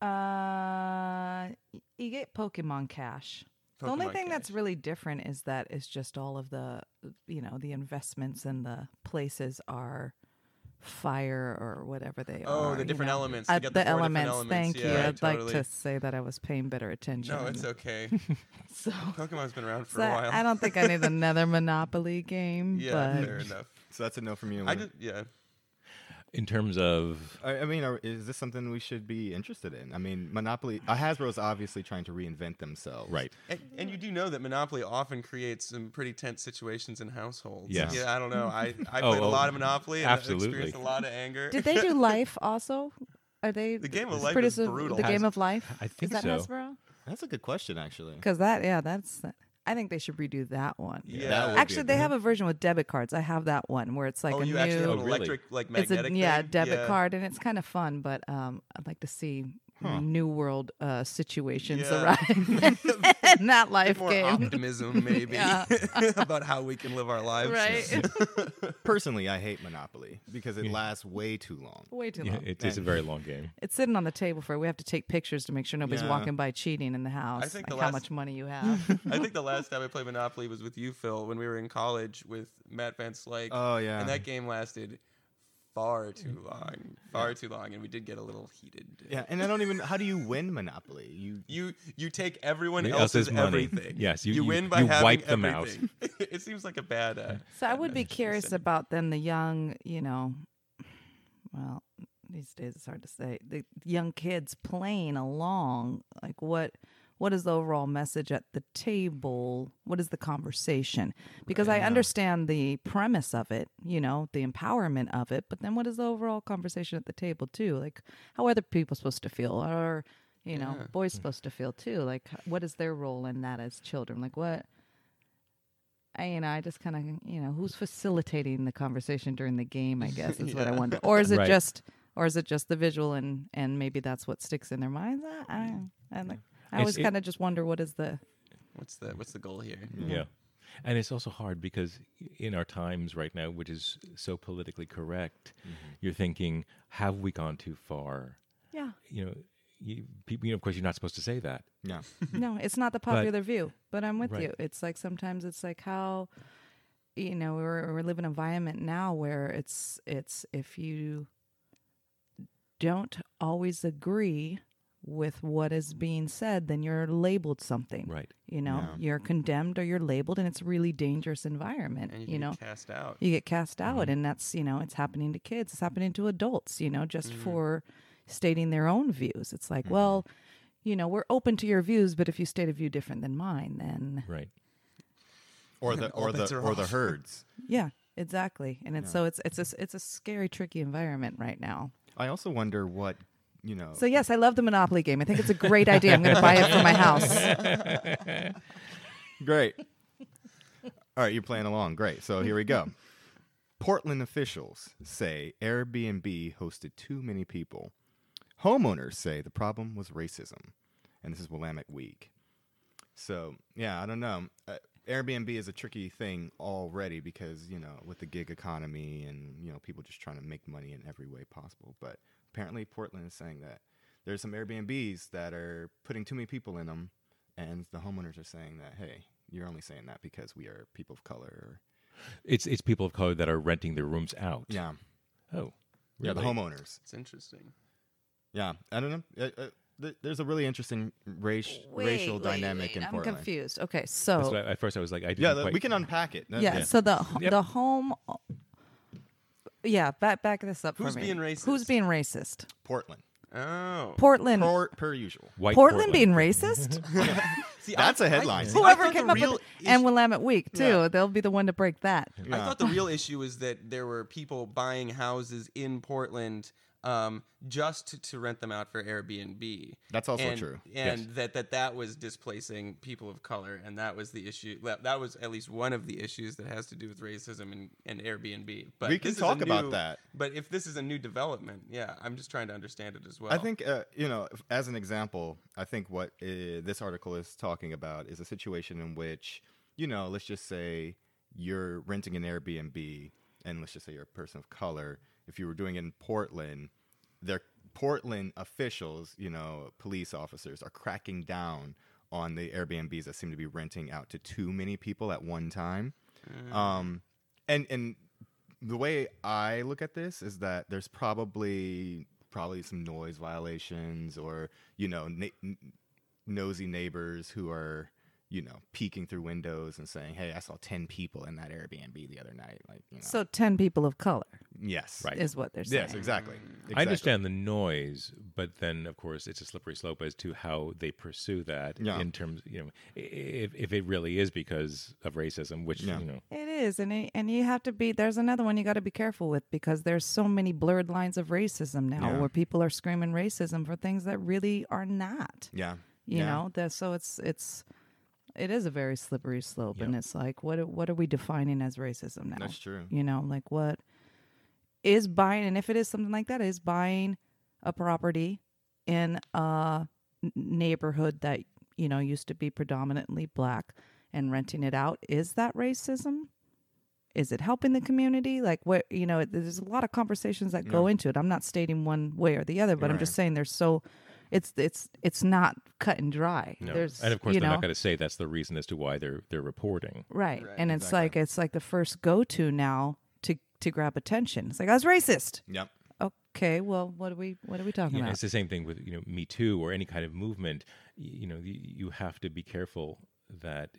uh, y- you get Pokemon Cash. the only Pokemon thing that's really different is that it's just all of the, you know, the investments and the places are fire or whatever they Oh, are. Oh, the different know. elements. You Uh, the the elements. elements. Thank you. Yeah, I'd totally. like to say that I was paying better attention. No, it's okay. So, Pokemon's been around for so a while. I don't think I need another Monopoly game. yeah, but fair enough. So that's a no from you. I just yeah. In terms of I, I mean, are, is this something we should be interested in? I mean, Monopoly. Uh, Hasbro's obviously trying to reinvent themselves. right. And, and you do know that Monopoly often creates some pretty tense situations in households. Yes. Yeah, I don't know. I, I Oh, played a oh, lot of Monopoly and absolutely. experienced a lot of anger. Did they do Life also? Are they The Game of Life pretty is brutal. The Game of Life. I think is that so. Hasbro? That's a good question, actually. Because that, yeah, that's. I think they should redo that one. Yeah. That would be Actually, a they good- have a version with debit cards. I have that one where it's like oh, a you new. actually have an Oh, really? electric, like it's a magnetic yeah thing? debit Yeah. card, and it's kind of fun. But um, I'd like to see Huh. new world uh, situations Yeah. arrive in that Bit life more game. optimism, maybe, Yeah. about how we can live our lives. Right. Personally, I hate Monopoly because it lasts way too long. Way too Yeah, long. it is a very long game. It's sitting on the table for. We have to take pictures to make sure nobody's Yeah. walking by cheating in the house. I think like the how last- much money you have. I think the last time I played Monopoly was with you, Phil, when we were in college with Matt Van Slyke. Oh yeah. And that game lasted far too long, far too long, and we did get a little heated. yeah, and I don't even. How do you win Monopoly? You You you take everyone Everybody else's, else's money. everything. Yes, you- you- win by you having wipe them out. everything. it seems like a bad. Uh, So I would be Interesting. curious about then the young, you know, well, these days it's hard to say. The young kids playing along, like what what is the overall message at the table? What is the conversation? Because I understand the premise of it, you know, the empowerment of it, but then what is the overall conversation at the table too? Like how are other people supposed to feel? Or you know Yeah. boys supposed to feel too like what is their role in that as children like what I, you know, I just kind of, you know, who's facilitating the conversation during the game? I guess is what I wonder. Or is it Right. just, or is it just the visual and and maybe that's what sticks in their minds? I, I, don't know. Like, I It's- always kind of just wonder what is the What's the what's the goal here? Yeah. And it's also hard because in our times right now, which is so politically correct, mm-hmm. you're thinking, have we gone too far? yeah. You know, you, people, you know, of course, you're not supposed to say that. Yeah. No, it's not the popular view, but I'm with Right. you. It's like sometimes it's like how, you know, we're we're living in an environment now where it's it's if you don't always agree with what is being said, then you're labeled something. Right. You know, Yeah. you're condemned or you're labeled, and it's a really dangerous environment. And you, you get know, cast out. you get cast out mm-hmm. and that's you know it's happening to kids it's happening to adults you know just mm-hmm. for stating their own views it's like mm-hmm. well you know we're open to your views but if you state a view different than mine then Right. Or the or the bets are or the herds. yeah exactly and it's so it's it's a, s- it's a scary tricky environment right now I also wonder what you know. so yes i love the monopoly game i think it's a great idea i'm going to buy it for my house Great. All right, you're playing along. Great. So here we go. Portland officials say Airbnb hosted too many people. Homeowners say the problem was racism. And this is Willamette Week. So, yeah, I don't know. Uh, Airbnb is a tricky thing already because, you know, with the gig economy and, you know, people just trying to make money in every way possible. But apparently, Portland is saying that there's some Airbnbs that are putting too many people in them and the homeowners are saying that hey you're only saying that because we are people of color It's it's people of color that are renting their rooms out. yeah Oh. yeah the homeowners It's interesting. yeah i don't know uh, uh, th- there's a really interesting race, Wait, racial wait, dynamic wait, in i'm portland confused okay so I- at first I was like, I didn't yeah th- quite, we can unpack it That- yeah, yeah. so the Yep. the home yeah back back this up Who's for me being who's being racist portland Oh. portland per, per usual White Portland, being racist? See, That's a a headline. Whoever came up with it. And Willamette Week, too. Yeah. They'll be the one to break that. I Yeah. thought the real issue was that there were people buying houses in Portland um, just to, to rent them out for Airbnb. That's also and, true. And Yes. that, that that was displacing people of color, and that was the issue. That, that was at least one of the issues that has to do with racism and, and Airbnb. But We can this is a talk about that. But if this is a new development, yeah, I'm just trying to understand it as well. I think, uh, you know, as an example, I think what uh, this article is talking about is a situation in which, you know, let's just say you're renting an Airbnb, and let's just say you're a person of color. If you were doing it in Portland, their Portland officials, you know, police officers, are cracking down on the Airbnbs that seem to be renting out to too many people at one time. Um, and and the way I look at this is that there's probably probably some noise violations or you know na- n- nosy neighbors who are you know peeking through windows and saying, "Hey, I saw ten people in that Airbnb the other night." Like, you know, So 10 people of color yes, Right. is what they're saying. yes, exactly. I Exactly. understand the noise, but then of course it's a slippery slope as to how they pursue that Yeah. in terms, you know, if if it really is because of racism, which Yeah. you know, It is, and it, and you have to be. There's another one you got to be careful with because there's so many blurred lines of racism now, Yeah. where people are screaming racism for things that really are not. Yeah, You yeah. know, that so it's it's it is a very slippery slope, and it's like what what are we defining as racism now? That's true. You know, like what is buying, and if it is something like that, is buying a property in a neighborhood that you know used to be predominantly black and renting it out. Is that racism? Is it helping the community? Like what you know, there's a lot of conversations that go Yeah. into it. I'm not stating one way or the other, but I'm just saying there's so it's it's it's not cut and dry. no. There's and of course you they're know, not going to say that's the reason as to why they're they're reporting. Right. Right, And it's exactly. like it's like the first go to now to grab attention. It's like I was racist. Yep. Okay, well what are we what are we talking Yeah, about? it's the same thing with you know Me Too or any kind of movement. You know, you, you have to be careful that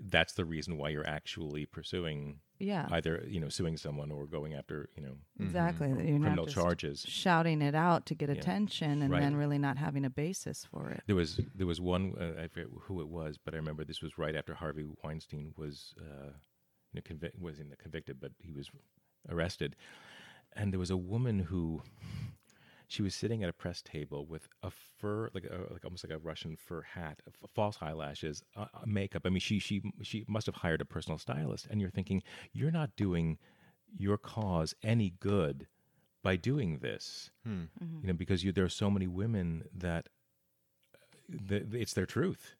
that's the reason why you're actually pursuing Yeah. either you know suing someone or going after you know exactly. You're criminal charges. shouting it out to get attention and Right. then really not having a basis for it. There was there was one uh, I forget who it was, but I remember this was right after Harvey Weinstein was uh, you know, convic- was in the convicted, but he was arrested, and there was a woman who she was sitting at a press table with a fur, like a, like almost like a Russian fur hat, f- false eyelashes, uh, uh, makeup. I mean, she she she must have hired a personal stylist. And you're thinking, you're not doing your cause any good by doing this, you know, because you, there are so many women that th- it's their truth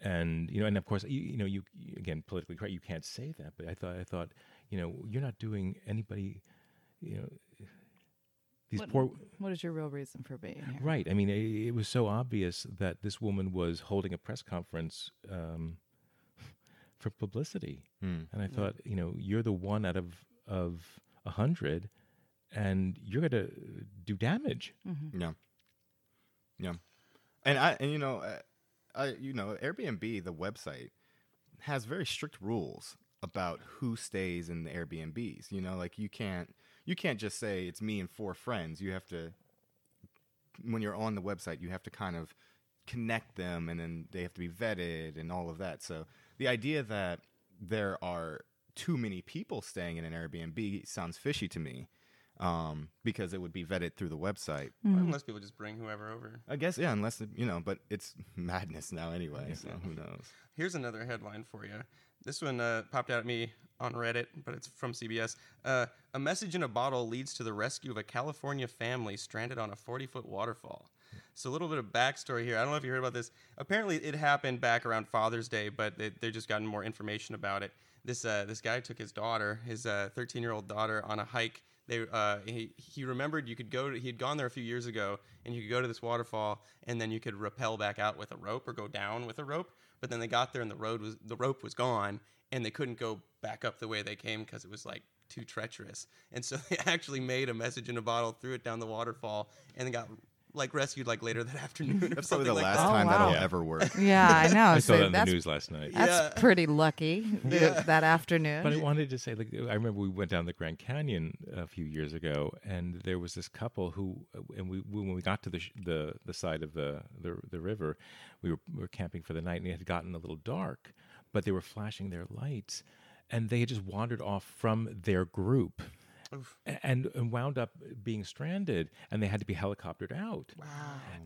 and you know and of course you, you know you you- again politically correct you can't say that but i thought i thought you know you're not doing anybody you know these What- poor What is your real reason for being here? right i mean it, it was so obvious that this woman was holding a press conference um, for publicity Hmm. and i thought you know you're the one out of of a hundred and you're going to do damage Yeah. Yeah. And I and you know uh, you know Airbnb the website has very strict rules about who stays in the Airbnbs. You know, like you can't you can't just say it's me and four friends. You have to when you're on the website, you have to kind of connect them and then they have to be vetted and all of that. So the idea that there are too many people staying in an Airbnb sounds fishy to me. Um, because it would be vetted through the website. Unless people just bring whoever over. I guess yeah, unless you know, but it's madness now anyway. So who knows? Here's another headline for you. This one uh, popped out at me on Reddit, but it's from CBS. Uh, a message in a bottle leads to the rescue of a California family stranded on a 40 foot waterfall. So, a little bit of backstory here. I don't know if you heard about this. Apparently, it happened back around Father's Day, but they, they're just gotten more information about it. This uh, this guy took his daughter, his 13 year old daughter, on a hike. They uh, he, he remembered you could go. To, he had gone there a few years ago, and you could go to this waterfall, and then you could rappel back out with a rope or go down with a rope. But then they got there, and the road was the rope was gone, and they couldn't go back up the way they came because it was like too treacherous. And so they actually made a message in a bottle, threw it down the waterfall, and got like rescued like later that afternoon. That's probably the like last that. Oh, time wow. that'll Yeah. ever work. Yeah, I know. i saw So that in the news last night that's Yeah. pretty lucky th- that afternoon. But I wanted to say, like, I remember we went down the Grand Canyon a few years ago, and there was this couple who, uh, and we when we got to the sh- the the side of the the, the river, we were, we were camping for the night, and it had gotten a little dark, but they were flashing their lights, and they had just wandered off from their group. A- And, and wound up being stranded, and they had to be helicoptered out. Wow!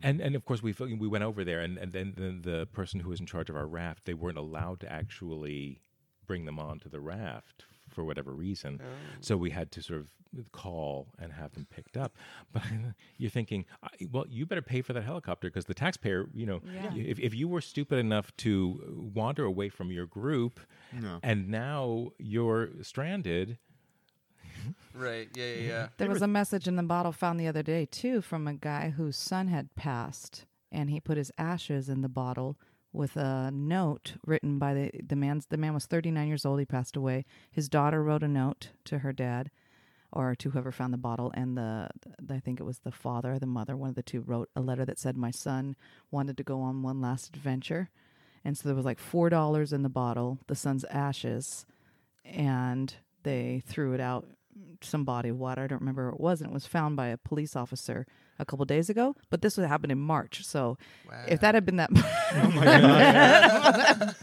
And and of course we we went over there, and and then, then the person who was in charge of our raft, they weren't allowed to actually bring them onto the raft for whatever reason. Oh. So we had to sort of call and have them picked up. But you're thinking, well, you better pay for that helicopter because the taxpayer, you know, Yeah. if, if you were stupid enough to wander away from your group No. and now you're stranded, Right. Yeah. Yeah. Yeah. There was a message in the bottle found the other day too from a guy whose son had passed, and he put his ashes in the bottle with a note written by the the man's the man was 39 years old. He passed away. His daughter wrote a note to her dad, or to whoever found the bottle, and the, the I think it was the father or the mother, one of the two, wrote a letter that said, "My son wanted to go on one last adventure," and so there was like four dollars in the bottle, the son's ashes, and they threw it out some body of water. I don't remember where it was, and it was found by a police officer a couple days ago. But this would happen in March, so if that had been that,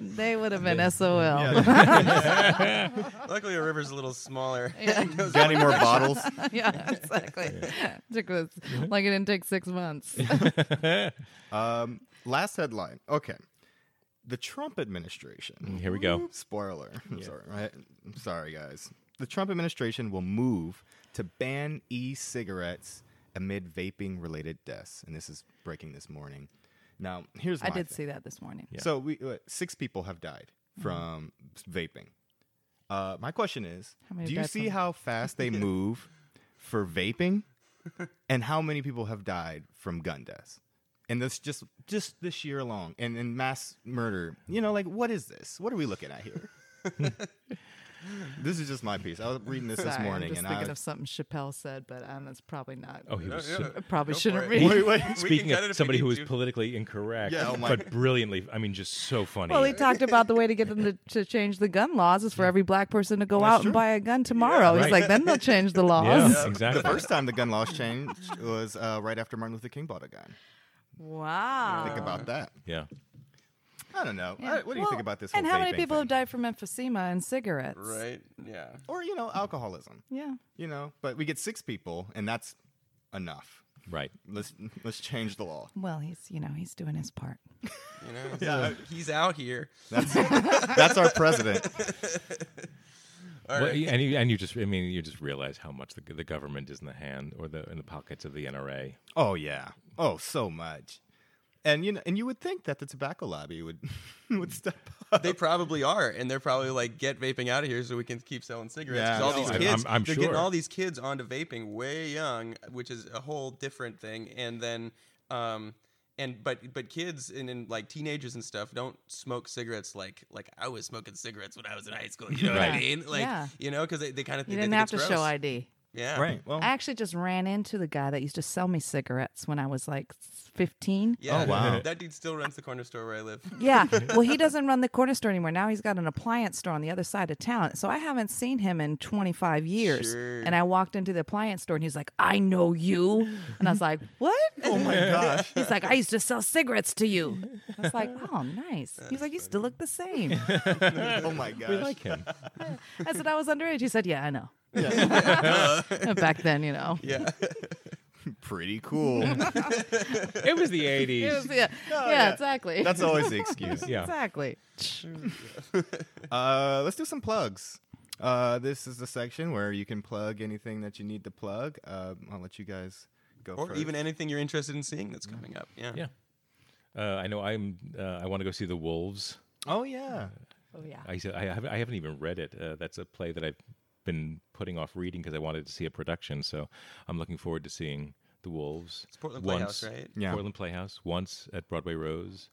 they would have been SOL. Luckily, our river's a little smaller. Got any more bottles? yeah, exactly. Took us like it didn't take six months. Um, last headline. Okay. The Trump administration. here we go. Spoiler. I'm sorry, right? I'm sorry, guys. The Trump administration will move to ban e-cigarettes amid vaping-related deaths, and this is breaking this morning. Now, here's I did thing. see that this morning. Yeah. So we uh, six people have died from vaping. Uh, my question is, do you see from- how fast they move for vaping, and how many people have died from gun deaths? And this just just this year alone, and, and mass murder. You know, like what is this? What are we looking at here? this is just my piece. I was reading this this morning, I'm just and thinking I of something Chappelle said, but um, it's probably not. Oh, he was Yeah, so- probably Go shouldn't read. wait, wait. Speaking of somebody we who was politically incorrect, Yeah, oh but brilliantly, I mean, just so funny. Well, he talked about the way to get them to, to change the gun laws is for every black person to go That's out true. and buy a gun tomorrow. He's Right. like, then they'll change the laws. yeah, exactly. The first time the gun laws changed was uh, right after Martin Luther King bought a gun. Wow. Think about that. yeah. I don't know. Yeah. I- what do you Well, think about this? And whole how many people thing? have died from emphysema and cigarettes? Right. Yeah. or you know alcoholism Yeah. you know but we get six people and that's enough. Right. Let's let's change the law. Well, he's you know he's doing his part. You know, Yeah. he's out here. That's that's our president. All Well, and you and you just I mean you just realize how much the the government is in the hand or the in the pockets of the NRA. Oh yeah. Oh, so much. And you know, and you would think that the tobacco lobby would would step up. They probably are, and they're probably like, "Get vaping out of here, so we can keep selling cigarettes." Yeah, 'Cause all no, these I'm- kids, I'm- I'm they're sure. getting all these kids onto vaping way young, which is a whole different thing. And then, um, and but but kids and, and like teenagers and stuff don't smoke cigarettes like like I was smoking cigarettes when I was in high school. You know what I mean? Like Yeah. you know, because they, they kind of You think didn't they have think to it's show. ID. Yeah, Right. Well, I actually just ran into the guy that used to sell me cigarettes when I was like 15. Yeah. Oh, wow. That dude still runs the corner store where I live. Yeah. Well, he doesn't run the corner store anymore. Now he's got an appliance store on the other side of town. So I haven't seen him in 25 years. Sure. And I walked into the appliance store and he's like, I know you. And I was like, What? oh my gosh. He's like, I used to sell cigarettes to you. I was like, Oh, nice. He's like, You still look the same. oh my gosh. We like him. I said, I was underage. He said, Yeah, I know. Yeah. Back then, you know. Yeah. Pretty cool. it was the It 80s. was- yeah, Oh, yeah, yeah. exactly. That's always the excuse. Yeah. Exactly. Uh, let's do some plugs. Uh, this is the section where you can plug anything that you need to plug. Uh, I'll let you guys go for or first. even anything you're interested in seeing that's coming up. Yeah. Yeah. Uh, I know I'm. Uh, I want to go see the Wolves. Oh yeah. Oh, yeah. I said I haven't. I haven't even read it. Uh, that's a play that I've been putting off reading because I wanted to see a production. So I'm looking forward to seeing the Wolves. It's Portland once, Playhouse, right? Yeah. Portland Playhouse once at Broadway Rose,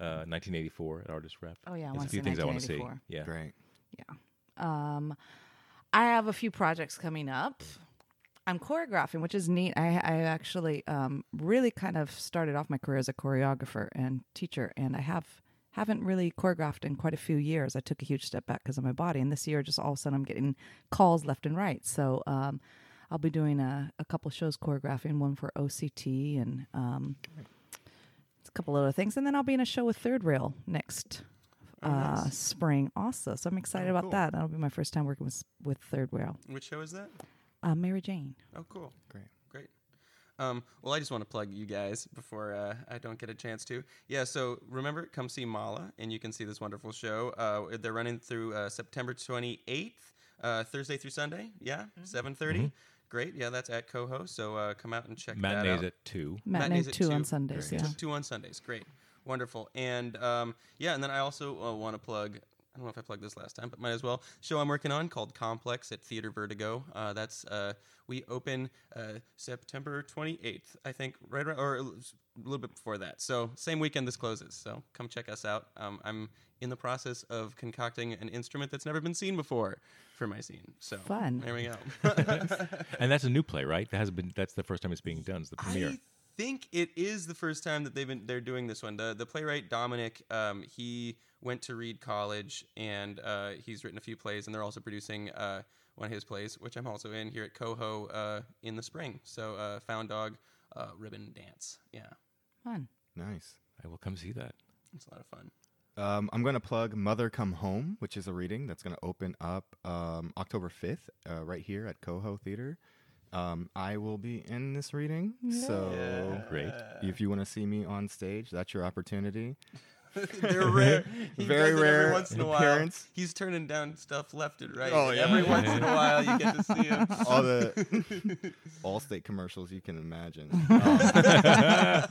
uh, 1984 at Artist Rep. Oh, yeah, There's a few in things I want to see. Yeah. Great. Yeah. Um, I have a few projects coming up. I'm choreographing, which is neat. I, I actually um, really kind of started off my career as a choreographer and teacher, and I have haven't really choreographed in quite a few years. I took a huge step back because of my body, and this year, just all of a sudden, I'm getting calls left and right. So um, I'll be doing a, a couple shows choreographing, one for OCT and um, a couple other things, and then I'll be in a show with Third Rail next uh, spring also. So I'm excited Oh, about cool. that. That'll be my first time working with with Third Rail. Which show is that? Uh, Mary Jane. Oh, cool. Great. Great. Um, well, I just want to plug you guys before uh, I don't get a chance to. Yeah, so remember, come see Mala, and you can see this wonderful show. Uh, they're running through uh, September 28th, uh, Thursday through Sunday. Yeah, 7.30. Great. Yeah, that's at Coho, so uh, come out and check that Matinees out. at two. Matinee Matinees at two on. Sundays. Two- Yeah. Two on Sundays. Great. Wonderful. And um, yeah, and then I also uh, want to plug. I don't know if I plugged this last time, but might as well. Show I'm working on called Complex at Theater Vertigo. Uh, that's uh, we open uh, September 28th, I think, right around, or a little bit before that. So same weekend this closes. So come check us out. Um, I'm in the process of concocting an instrument that's never been seen before for my scene. So Fun. There we go. And that's a new play, right? That hasn't been. That's the first time it's being done. It's the premiere. I think it is the first time that they've been they're doing this one. The the playwright Dominic, um, he went to Reed College and uh, he's written a few plays, and they're also producing uh, one of his plays, which I'm also in here at Coho uh, in the spring. So uh, Found Dog uh, Ribbon Dance. Yeah, Fun. Nice. I will come see that. it's a lot of fun. Um, I'm going to plug Mother Come Home, which is a reading that's going to open up um, October 5th, uh, right here at Coho Theater. Um, I will be in this reading, so Great. if you want to see me on stage, that's your opportunity. They're rare. He Very does it rare Every once in a while, appearance. he's turning down stuff left and right. Oh, yeah. Every once in a while, you get to see him. All the Allstate commercials you can imagine. Um,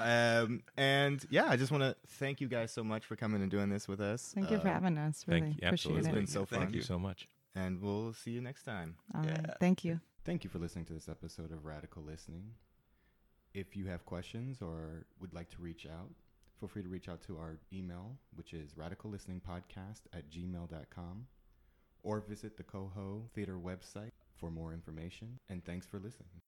um, and yeah, I just want to thank you guys so much for coming and doing this with us. Thank you for Uh, having us. Really Thank you. appreciate Absolutely. It's been so fun. Thank you. so much. And we'll see you next time. All right. Yeah. Thank you. Thank you for listening to this episode of Radical Listening. If you have questions or would like to reach out, feel free to reach out to our email, which is radicallisteningpodcast at gmail.com, or visit the Coho Theater website for more information. And thanks for listening.